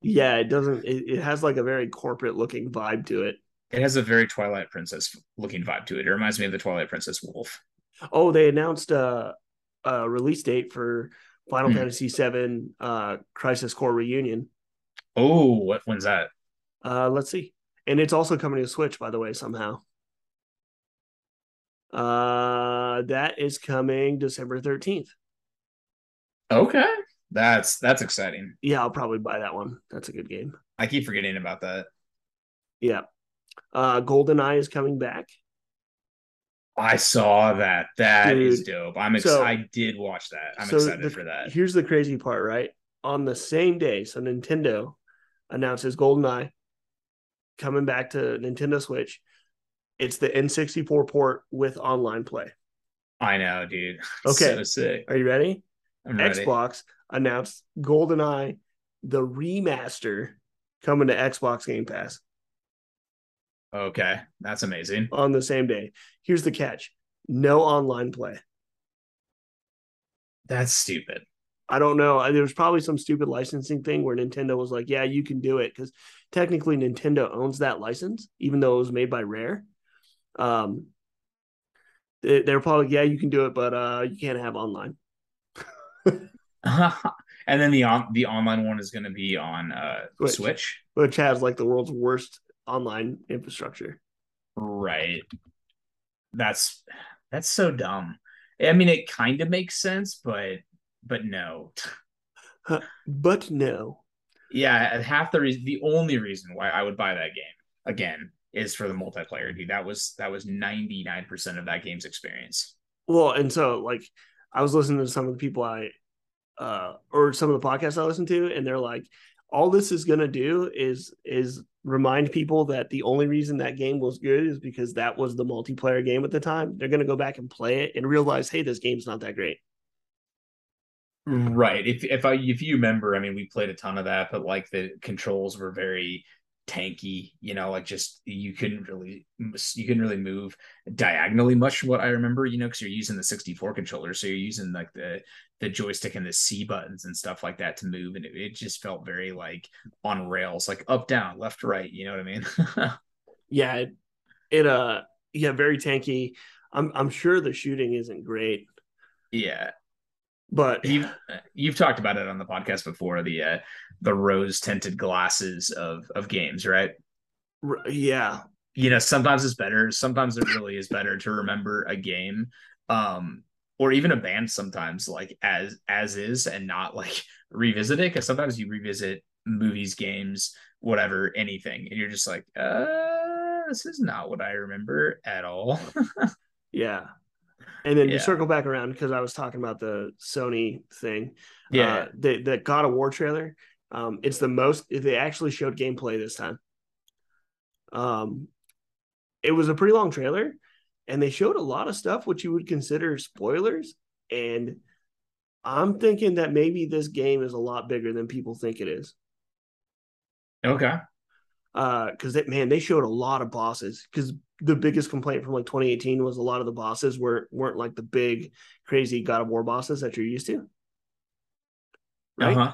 Yeah it doesn't it, it has like a very corporate looking vibe to it It has a very Twilight Princess looking vibe to it. It reminds me of the Twilight Princess wolf. oh they announced a, a release date for final Hmm. fantasy 7 uh crisis core reunion Oh, what when's that? Uh, let's see. And it's also coming to Switch, by the way, somehow. Uh, that is coming December 13th. Okay. That's that's exciting. Yeah, I'll probably buy that one. That's a good game. I keep forgetting about that. Yeah. Uh, GoldenEye is coming back. I saw that. That is Dude, dope. I'm so- excited. I did watch that. I'm so excited the- for that. Here's the crazy part, right? On the same day, so Nintendo announces GoldenEye coming back to Nintendo Switch. It's the N64 port with online play. I know, dude. Okay. So sick. Are you ready? I'm ready. Xbox announced GoldenEye, the remaster, coming to Xbox Game Pass Okay. That's amazing. on the same day. Here's the catch no online play. That's stupid. I don't know. There was probably some stupid licensing thing where Nintendo was like, yeah, you can do it. Because technically, Nintendo owns that license, even though it was made by Rare. Um, they, they're probably, yeah, you can do it, but uh, you can't have online. and then the on the online one is going to be on uh Switch. Switch. Which has like the world's worst online infrastructure. Right. That's that's so dumb. I mean, it kind of makes sense, but but no. but no. Yeah, half the reason, the only reason why I would buy that game again is for the multiplayer. Dude, that was that was ninety nine percent of that game's experience. Well, and so like I was listening to some of the people I uh or some of the podcasts I listen to, and they're like, all this is gonna do is is remind people that the only reason that game was good is because that was the multiplayer game at the time. They're gonna go back and play it and realize, hey, this game's not that great. Right. If if I if you remember, I mean, we played a ton of that, but like the controls were very tanky you know like just you couldn't really you couldn't really move diagonally much from what i remember you know because you're using the 64 controller so you're using like the the joystick and the c buttons and stuff like that to move and it, it just felt very like on rails like up down left right you know what i mean? Yeah it, it uh yeah very tanky. I'm i'm sure the shooting isn't great. Yeah but you've you've talked about it on the podcast before the uh, the rose tinted glasses of of games, right? Yeah. You know, sometimes it's better. Sometimes it really is better to remember a game, um, or even a band. Sometimes like as as is, and not like revisit it. Because sometimes you revisit movies, games, whatever, anything, and you're just like, uh, this is not what I remember at all. yeah. And then yeah. circle back around because I was talking about the Sony thing. Yeah. Uh, the the God of War trailer. Um, it's the most they actually showed gameplay this time. Um, it was a pretty long trailer, and they showed a lot of stuff which you would consider spoilers. And I'm thinking that maybe this game is a lot bigger than people think it is. Okay. Uh, because man, they showed a lot of bosses. Because the biggest complaint from like 2018 was a lot of the bosses were weren't like the big crazy God of War bosses that you're used to. Right. Uh-huh.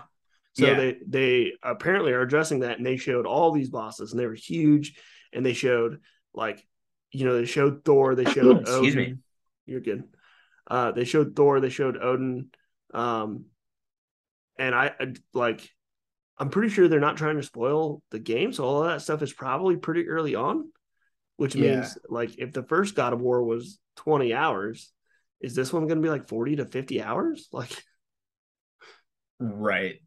So yeah. they they apparently are addressing that, and they showed all these bosses, and they were huge, and they showed like, you know, they showed Thor, they showed Excuse Odin. me. You're good. Uh, they showed Thor, they showed Odin, um, and I like, I'm pretty sure they're not trying to spoil the game, so all of that stuff is probably pretty early on, which yeah. means like if the first God of War was 20 hours, is this one going to be like 40 to 50 hours? Like, right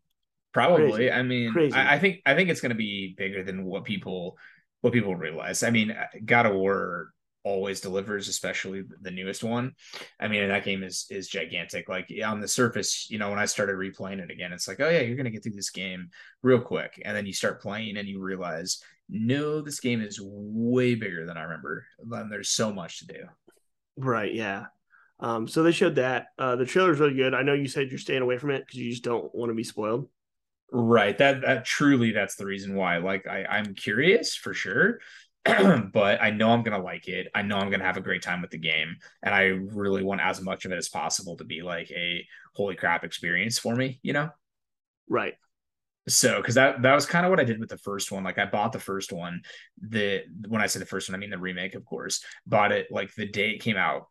Probably. Crazy. I mean, I, I, think I think it's going to be bigger than what people what people realize. I mean, God of War always delivers, especially the newest one. I mean, that game is is gigantic. Like on the surface, you know, when I started replaying it again, it's like, oh yeah, you're gonna get through this game real quick, and then you start playing and you realize, no, this game is way bigger than I remember. And there's so much to do. Right. Yeah. Um, so they showed that. Uh, the trailer's really good. I know you said you're staying away from it because you just don't want to be spoiled. Right. That that truly that's the reason why. Like I, I'm curious for sure. but I know I'm gonna like it. I know I'm gonna have a great time with the game, and I really want as much of it as possible to be like a holy crap experience for me. You know, right? So, because that that was kind of what I did with the first one. Like I bought the first one. The when I say the first one, I mean the remake, of course. Bought it like the day it came out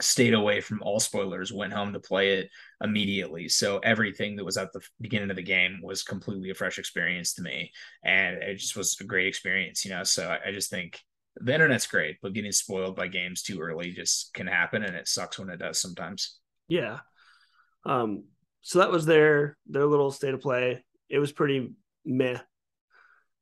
stayed away from all spoilers, went home to play it immediately. So everything that was at the beginning of the game was completely a fresh experience to me. And it just was a great experience, you know. So I, I just think the internet's great, but getting spoiled by games too early just can happen and it sucks when it does sometimes. Yeah. Um, so that was their their little state of play. It was pretty meh.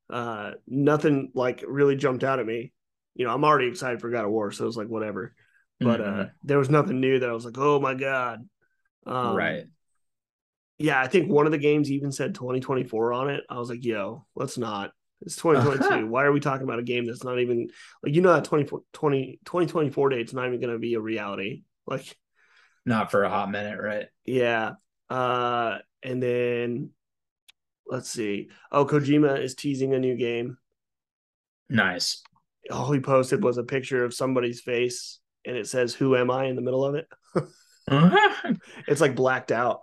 Uh nothing like really jumped out at me. You know, I'm already excited for God of War, so it was like whatever but uh, mm-hmm. uh, there was nothing new that I was like, oh my god. Um, right. Yeah, I think one of the games even said 2024 on it. I was like, yo, let's not. It's 2022. Why are we talking about a game that's not even like you know that 20, 20 2024 date's not even going to be a reality. Like, not for a hot minute, right? Yeah. Uh, and then let's see. Oh, Kojima is teasing a new game. Nice. All he posted was a picture of somebody's face and it says "Who am I" in the middle of it. It's like blacked out.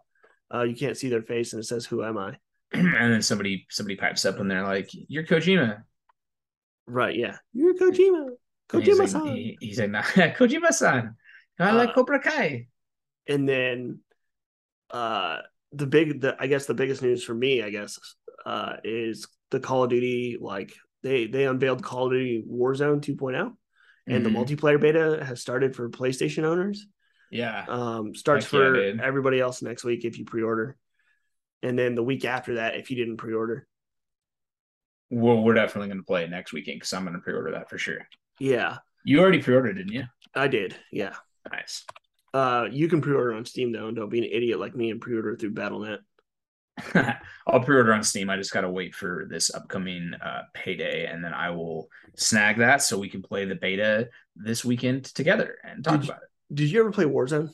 Uh, you can't see their face, and it says "Who am I?" and then somebody somebody pipes up and they're like, "You're Kojima." Right? Yeah, you're Kojima. Kojima-san. He's like, he's like nah, Kojima-san. I like uh, Cobra Kai. And then, uh, the big, the I guess the biggest news for me, I guess, uh, is the Call of Duty like they they unveiled Call of Duty Warzone 2.0, and the Mhm. multiplayer beta has started for PlayStation owners. Yeah. Um, starts Heck for dude. everybody else next week if you pre-order, and then the week after that if you didn't pre-order. Well, we're definitely going to play it next weekend because I'm going to pre-order that for sure. Yeah, You already pre-ordered, didn't you? I did. Yeah. Nice. Uh, you can pre-order on Steam though, and don't be an idiot like me and pre-order through Battle.net. I'll pre-order on Steam. I just gotta wait for this upcoming uh, payday, and then I will snag that so we can play the beta this weekend together and talk Did you- about it. Did you ever play Warzone?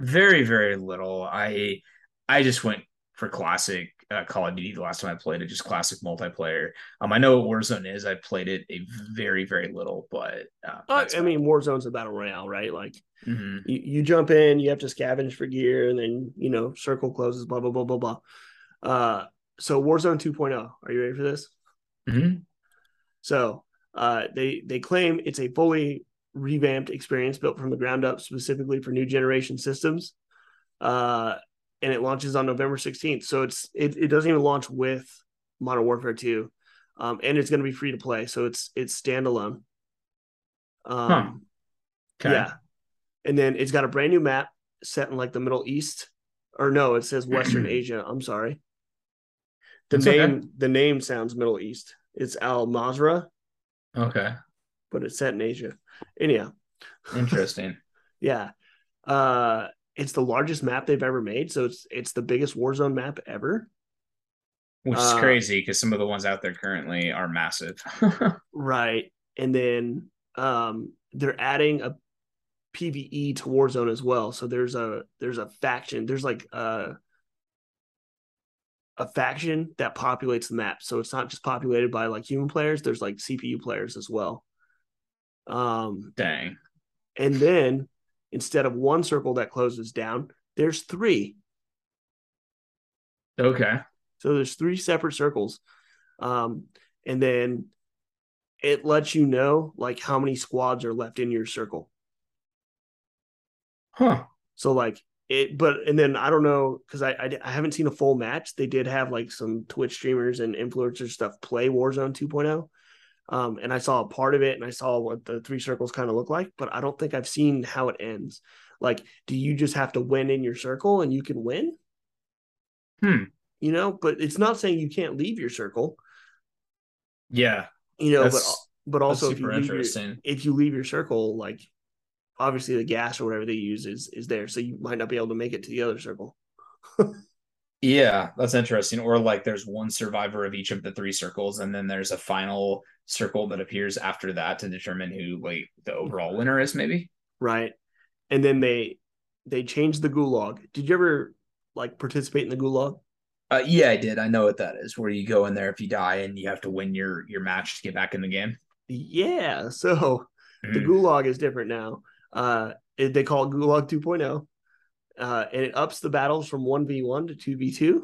Very, very little. I I just went for classic uh, Call of Duty the last time I played it, just classic multiplayer. Um, I know what Warzone is. I played it a very, very little, but uh, Uh, I mean, Warzone's a battle royale, right? Like Mhm. you, you jump in, you have to scavenge for gear, and then you know circle closes, blah blah blah blah blah. Uh, so Warzone 2.0. Are you ready for this? Mhm. So uh, they they claim it's a fully revamped experience built from the ground up specifically for new generation systems. Uh, and it launches on November 16th. So it's it, it doesn't even launch with Modern Warfare 2. Um, and it's going to be free to play. So it's it's standalone. Um, Huh. Okay. Yeah. And then it's got a brand new map set in like the Middle East. Or no, it says Western Asia. I'm sorry. The okay. name the name sounds Middle East. It's Al Mazrah, Okay. but it's set in Asia. Anyhow, Interesting. yeah. Uh it's the largest map they've ever made. So it's it's the biggest Warzone map ever. Which is Uh, crazy because some of the ones out there currently are massive. Right. And then um they're adding a PvE to Warzone as well. So there's a there's a faction. There's like a a faction that populates the map. So it's not just populated by like human players, there's like CPU players as well. Um Dang. and then instead of one circle that closes down, there's three. Okay. So there's three separate circles. Um, and then it lets you know like how many squads are left in your circle. Huh. So like it, but and then I don't know because I, I I haven't seen a full match. They did have like some Twitch streamers and influencer stuff play Warzone 2.0. Um, and I saw a part of it and I saw what the three circles kind of look like, but I don't think I've seen how it ends. Like, do you just have to win in your circle and you can win? Hmm. You know, but it's not saying you can't leave your circle. Yeah. You know, but but also if you leave your, if you leave your circle, like obviously the gas or whatever they use is is there, so you might not be able to make it to the other circle. Yeah, that's interesting. Or like there's one survivor of each of the three circles, and then there's a final circle that appears after that to determine who like the overall winner is, maybe. right? And then they they changed the gulag. Did you ever like participate in the gulag? Uh, yeah, I did. I know what that is. Where you go in there if you die and you have to win your your match to get back in the game. Yeah. So the Mhm. gulag is different now. Uh, they call it gulag 2.0. Uh, and it ups the battles from 1v1 to 2v2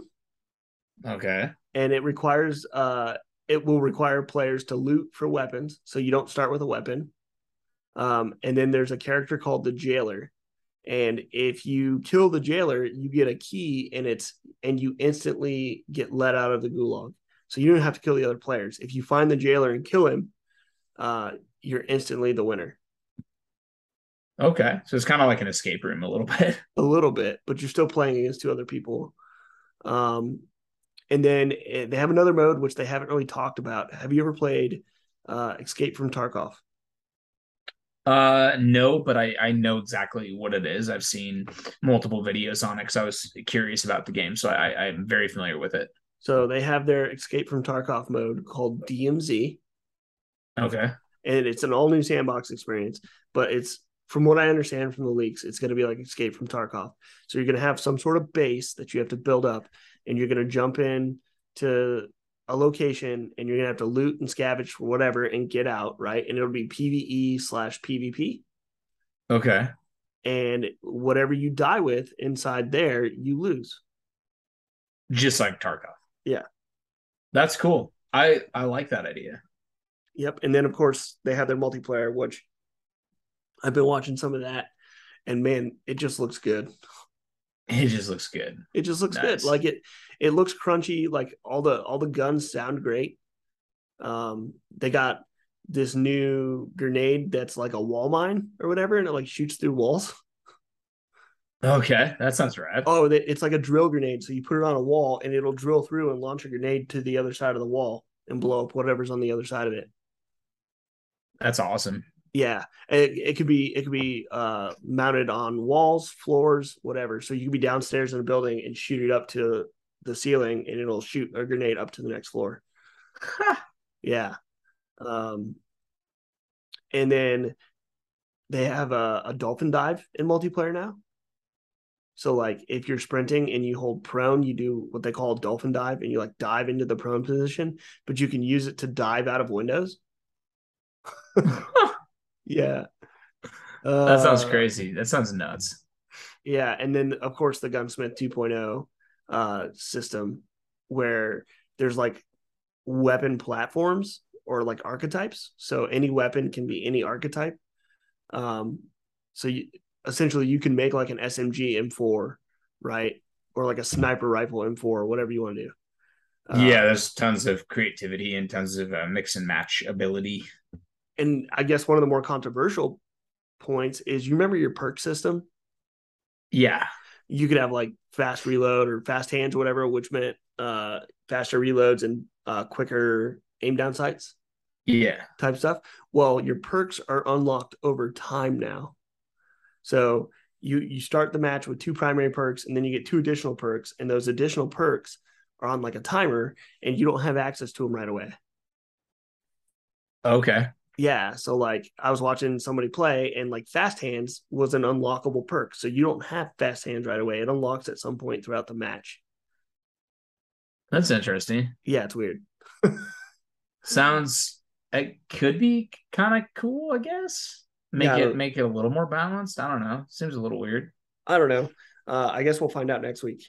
Okay. and it requires uh it will require players to loot for weapons so you don't start with a weapon. Um and then there's a character called the jailer. And if you kill the jailer you get a key and it's and you instantly get let out of the gulag. So you don't have to kill the other players. If you find the jailer and kill him uh you're instantly the winner Okay. So it's kind of like an escape room a little bit. a little bit, but you're still playing against two other people. Um, and then eh, they have another mode which they haven't really talked about. Have you ever played uh, Escape from Tarkov? Uh, no, but I I know exactly what it is. I've seen multiple videos on it because I was curious about the game, so I I'm very familiar with it. So they have their Escape from Tarkov mode called DMZ, Okay. and it's an all new sandbox experience. But it's from what I understand from the leaks, it's going to be like Escape from Tarkov. So you're going to have some sort of base that you have to build up, and you're going to jump in to a location, and you're going to have to loot and scavenge for whatever and get out, right? And it'll be PVE slash PvP, Okay. and whatever you die with inside there, you lose. Just like Tarkov. Yeah. That's cool. I I like that idea. Yep. And then of course they have their multiplayer, which I've been watching some of that, and man, it just looks good. It just looks good. It just looks Nice. good. Like it, it looks crunchy. Like all the all the guns sound great. Um, they got this new grenade that's like a wall mine or whatever, and it like shoots through walls. Okay, that sounds rad. Oh, it's like a drill grenade. So you put it on a wall, and it'll drill through and launch a grenade to the other side of the wall and blow up whatever's on the other side of it. That's awesome. Yeah, it, it could be it could be uh, mounted on walls, floors, whatever. So you could be downstairs in a building and shoot it up to the ceiling, and it'll shoot a grenade up to the next floor. yeah, um, and then they have a, a dolphin dive in multiplayer now. So like if you're sprinting and you hold prone, you do what they call a dolphin dive and you like dive into the prone position, but you can use it to dive out of windows. yeah. Uh, that sounds uh, crazy. That sounds nuts. Yeah, and then of course the gunsmith 2.0 uh system where there's like weapon platforms or like archetypes. So any weapon can be any archetype. Um so you essentially you can make like an SMG M4, right? Or like a sniper rifle M4 or whatever you want to do. yeah, uh, there's tons of creativity and tons of uh, mix and match ability. And I guess one of the more controversial points is you remember your perk system? Yeah. You could have like fast reload or fast hands or whatever, which meant uh, faster reloads and uh, quicker aim down sights. Yeah. Type stuff. Well, your perks are unlocked over time now. So you you start the match with two primary perks, and then you get two additional perks, and those additional perks are on like a timer, and you don't have access to them right away. Okay. Yeah, so like I was watching somebody play, and like fast hands was an unlockable perk, so you don't have fast hands right away. It unlocks at some point throughout the match. That's interesting. Yeah, it's weird. Sounds it could be kind of cool, I guess make yeah, it make it a little more balanced. I don't know. Seems a little weird. I don't know. Uh, I guess we'll find out next week.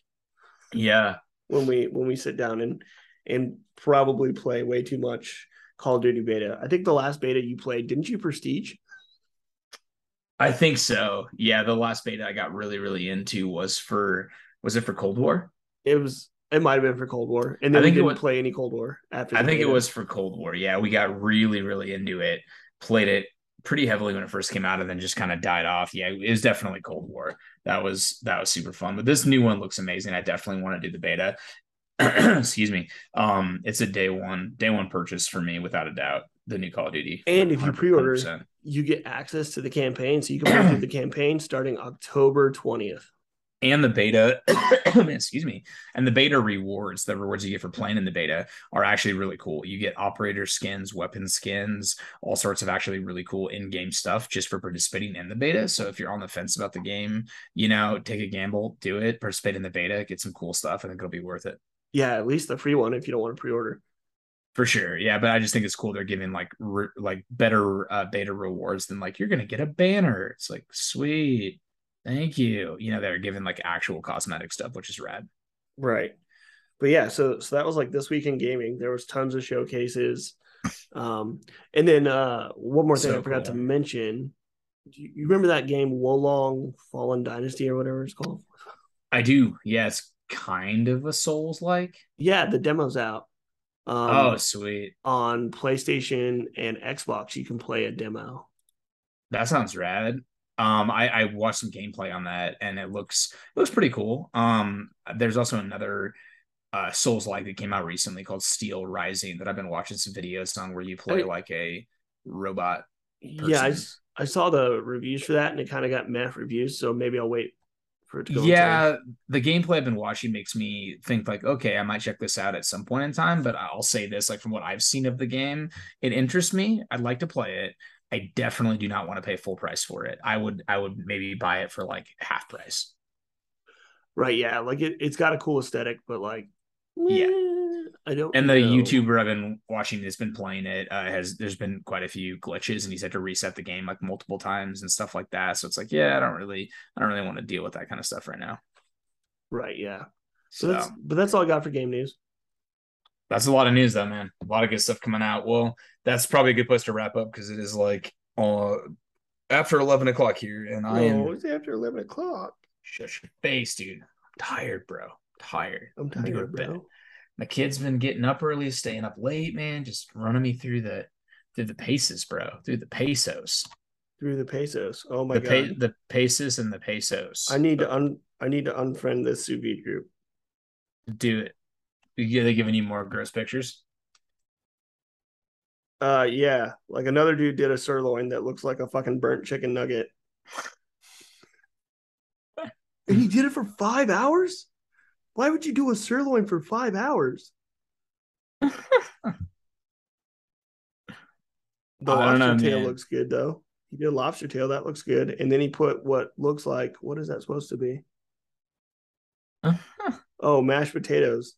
Yeah, when we when we sit down and and probably play way too much Call of Duty beta. I think the last beta you played, didn't you Prestige? I think so. Yeah, the last beta I got really really into was for was it for Cold War? It was. It might have been for Cold War, and then I think we didn't was, play any Cold War after. I think beta. it was for Cold War. Yeah, we got really really into it. Played it pretty heavily when it first came out and then just kind of died off. Yeah, it was definitely Cold War. That was that was super fun. But this new one looks amazing. I definitely want to do the beta. Excuse me. Um, it's a day one day one purchase for me without a doubt. The new Call of Duty. And if you pre-order, you get access to the campaign, so you can play through the campaign starting October twentieth and the beta excuse me and the beta rewards the rewards you get for playing in the beta are actually really cool you get operator skins weapon skins all sorts of actually really cool in-game stuff just for participating in the beta so if you're on the fence about the game you know take a gamble do it participate in the beta get some cool stuff i think it'll be worth it yeah at least the free one if you don't want to pre-order for sure yeah but i just think it's cool they're giving like re- like better uh, beta rewards than like you're gonna get a banner it's like sweet thank you. You know, they're giving like actual cosmetic stuff, which is rad. Right. But yeah, so so that was like this week in gaming. There was tons of showcases. Um, and then uh one more thing so I forgot cool. to mention. Do you, you remember that game Wo Long Fallen Dynasty or whatever it's called? I do. It's kind of a Souls like. Yeah, the demo's out. Um, oh, sweet. On PlayStation and Xbox, you can play a demo. That sounds rad. Um, I, I watched some gameplay on that and it looks it looks pretty cool. Um, there's also another uh Souls like that came out recently called Steel Rising that I've been watching some videos on where you play I, like a robot. Person. Yeah, I, I saw the reviews for that and it kind of got math reviews, so maybe I'll wait for it to go. Yeah, the gameplay I've been watching makes me think like, okay, I might check this out at some point in time. But I'll say this, like from what I've seen of the game, it interests me. I'd like to play it. I definitely do not want to pay full price for it. I would I would maybe buy it for like half price. Right, yeah. Like it, it's got a cool aesthetic, but like yeah. I don't And the know. YouTuber I've been watching that's been playing it uh, has there's been quite a few glitches and he's had to reset the game like multiple times and stuff like that. So it's like, yeah, I don't really I don't really want to deal with that kind of stuff right now. Right, yeah. So, so that's but that's all I got for game news that's a lot of news though, man. A lot of good stuff coming out. Well, that's probably a good place to wrap up because it is like uh after eleven o'clock here, and I am. It's after eleven o'clock. Shush your face, dude. I'm tired, bro. Tired. I'm tired, bro. Bed. My kid's been getting up early, staying up late, man, just running me through the through the paces, bro, through the pesos. Through the pesos. Oh my the god. pa- the paces and the pesos. I need to un I need to unfriend this sous vide group. do it. Are they giving you more gross pictures? Uh yeah, like another dude did a sirloin that looks like a fucking burnt chicken nugget. and he did it for five hours? Why would you do a sirloin for five hours? The lobster know, tail man. looks good though. He did a lobster tail, that looks good. And then he put what looks like what is that supposed to be? Oh, mashed potatoes.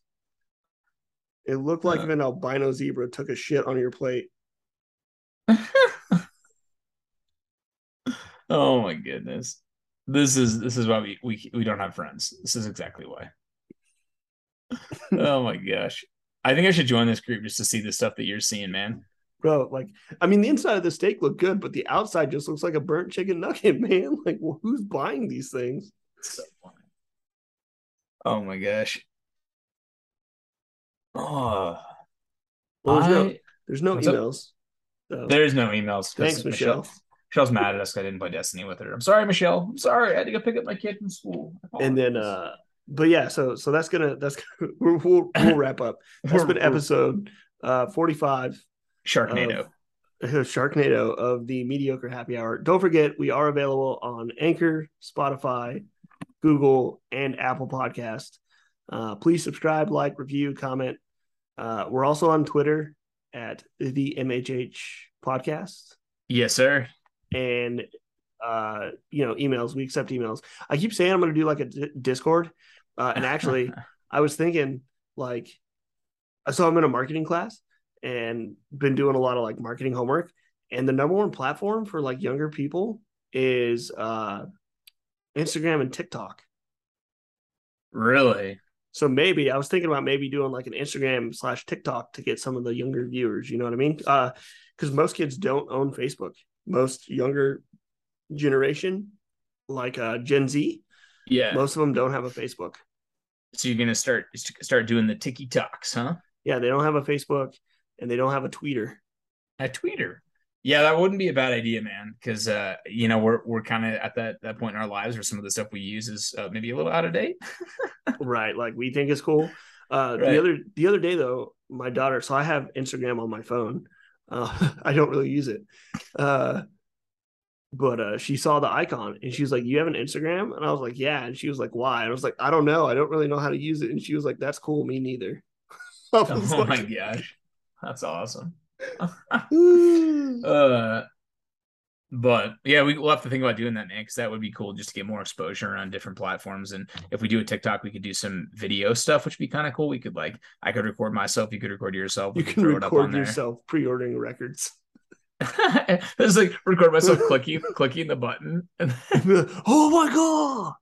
It looked like Uh. if an albino zebra took a shit on your plate. oh my goodness. This is this is why we we we don't have friends. This is exactly why. Oh my gosh. I think I should join this group just to see the stuff that you're seeing, man. Bro, like, I mean, the inside of the steak looked good, but the outside just looks like a burnt chicken nugget, man. Like, well, who's buying these things? So. Oh my gosh. Oh, Well, there's, no, I- there's no emails. So, there's no emails. thanks, Michelle. Michelle's mad at us I didn't play Destiny with her. I'm sorry, Michelle. I'm sorry. I had to go pick up my kid from school. And then, uh, but yeah, so so that's gonna that's gonna, we'll, we'll, we'll wrap up. That's been episode uh 45 Sharknado. of Sharknado of the Mediocre Happy Hour. Don't forget, we are available on Anchor, Spotify, Google, and Apple Podcast. Uh, please subscribe, like, review, comment. Uh, we're also on Twitter at the MHH Podcast, yes, sir. and uh, you know, emails. We accept emails. I keep saying I'm going to do like a d- Discord, uh, and actually, I was thinking like, so I'm in a marketing class and been doing a lot of like marketing homework. And the number one platform for like younger people is uh, Instagram and TikTok. really? So maybe I was thinking about maybe doing like an Instagram slash TikTok to get some of the younger viewers. You know what I mean? Uh, because most kids don't own Facebook. Most younger generation, like uh, Gen Z, Yeah. most of them don't have a Facebook. So you're gonna start start doing the tiki talks, huh? Yeah, they don't have a Facebook and they don't have a tweeter. A tweeter. Yeah, that wouldn't be a bad idea, man. Because uh, you know, we're we're kind of at that that point in our lives where some of the stuff we use is uh, maybe a little out of date. right like we think is cool uh Right. the other the other day though my daughter so i have instagram on my phone uh i don't really use it uh but uh she saw the icon and she was like you have an instagram? And i was like yeah. And she was like why? And i was like i don't know. I don't really know how to use it. And she was like that's cool. Me neither. Oh my gosh, that's awesome. Uh, but yeah, we, we'll have to think about doing that, man, because that would be cool just to get more exposure on different platforms. And if we do a TikTok, we could do some video stuff, which would be kind of cool. We could like, I could record myself, you could record yourself. we you could can throw it up on record yourself pre-ordering records it's like record myself clicking clicking the button and oh my god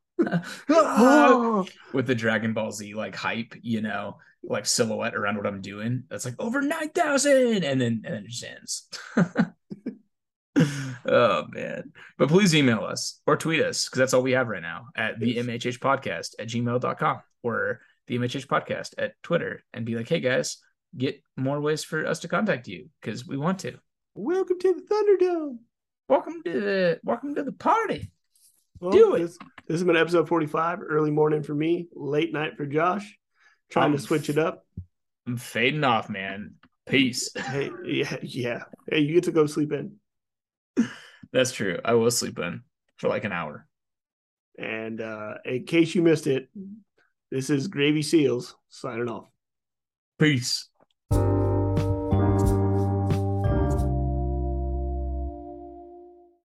Oh. with the Dragon Ball Z like hype, you know, like silhouette around what I'm doing. That's like over nine thousand, and then and then it just ends. oh man. But please email us or tweet us because that's all we have right now at the MHH podcast at gmail.com or the MHH podcast at Twitter and be like, hey guys, get more ways for us to contact you because we want to. Welcome to the thunderdome Welcome to the welcome to the party. Well, Do it. This, this has been episode 45, early morning for me, late night for Josh. Trying to Um, switch it up. I'm fading off, man. Peace. Hey, yeah, yeah. Hey, you get to go sleep in. That's true. I will sleep in for like an hour. And uh, in case you missed it, this is Gravy Seals signing off. Peace.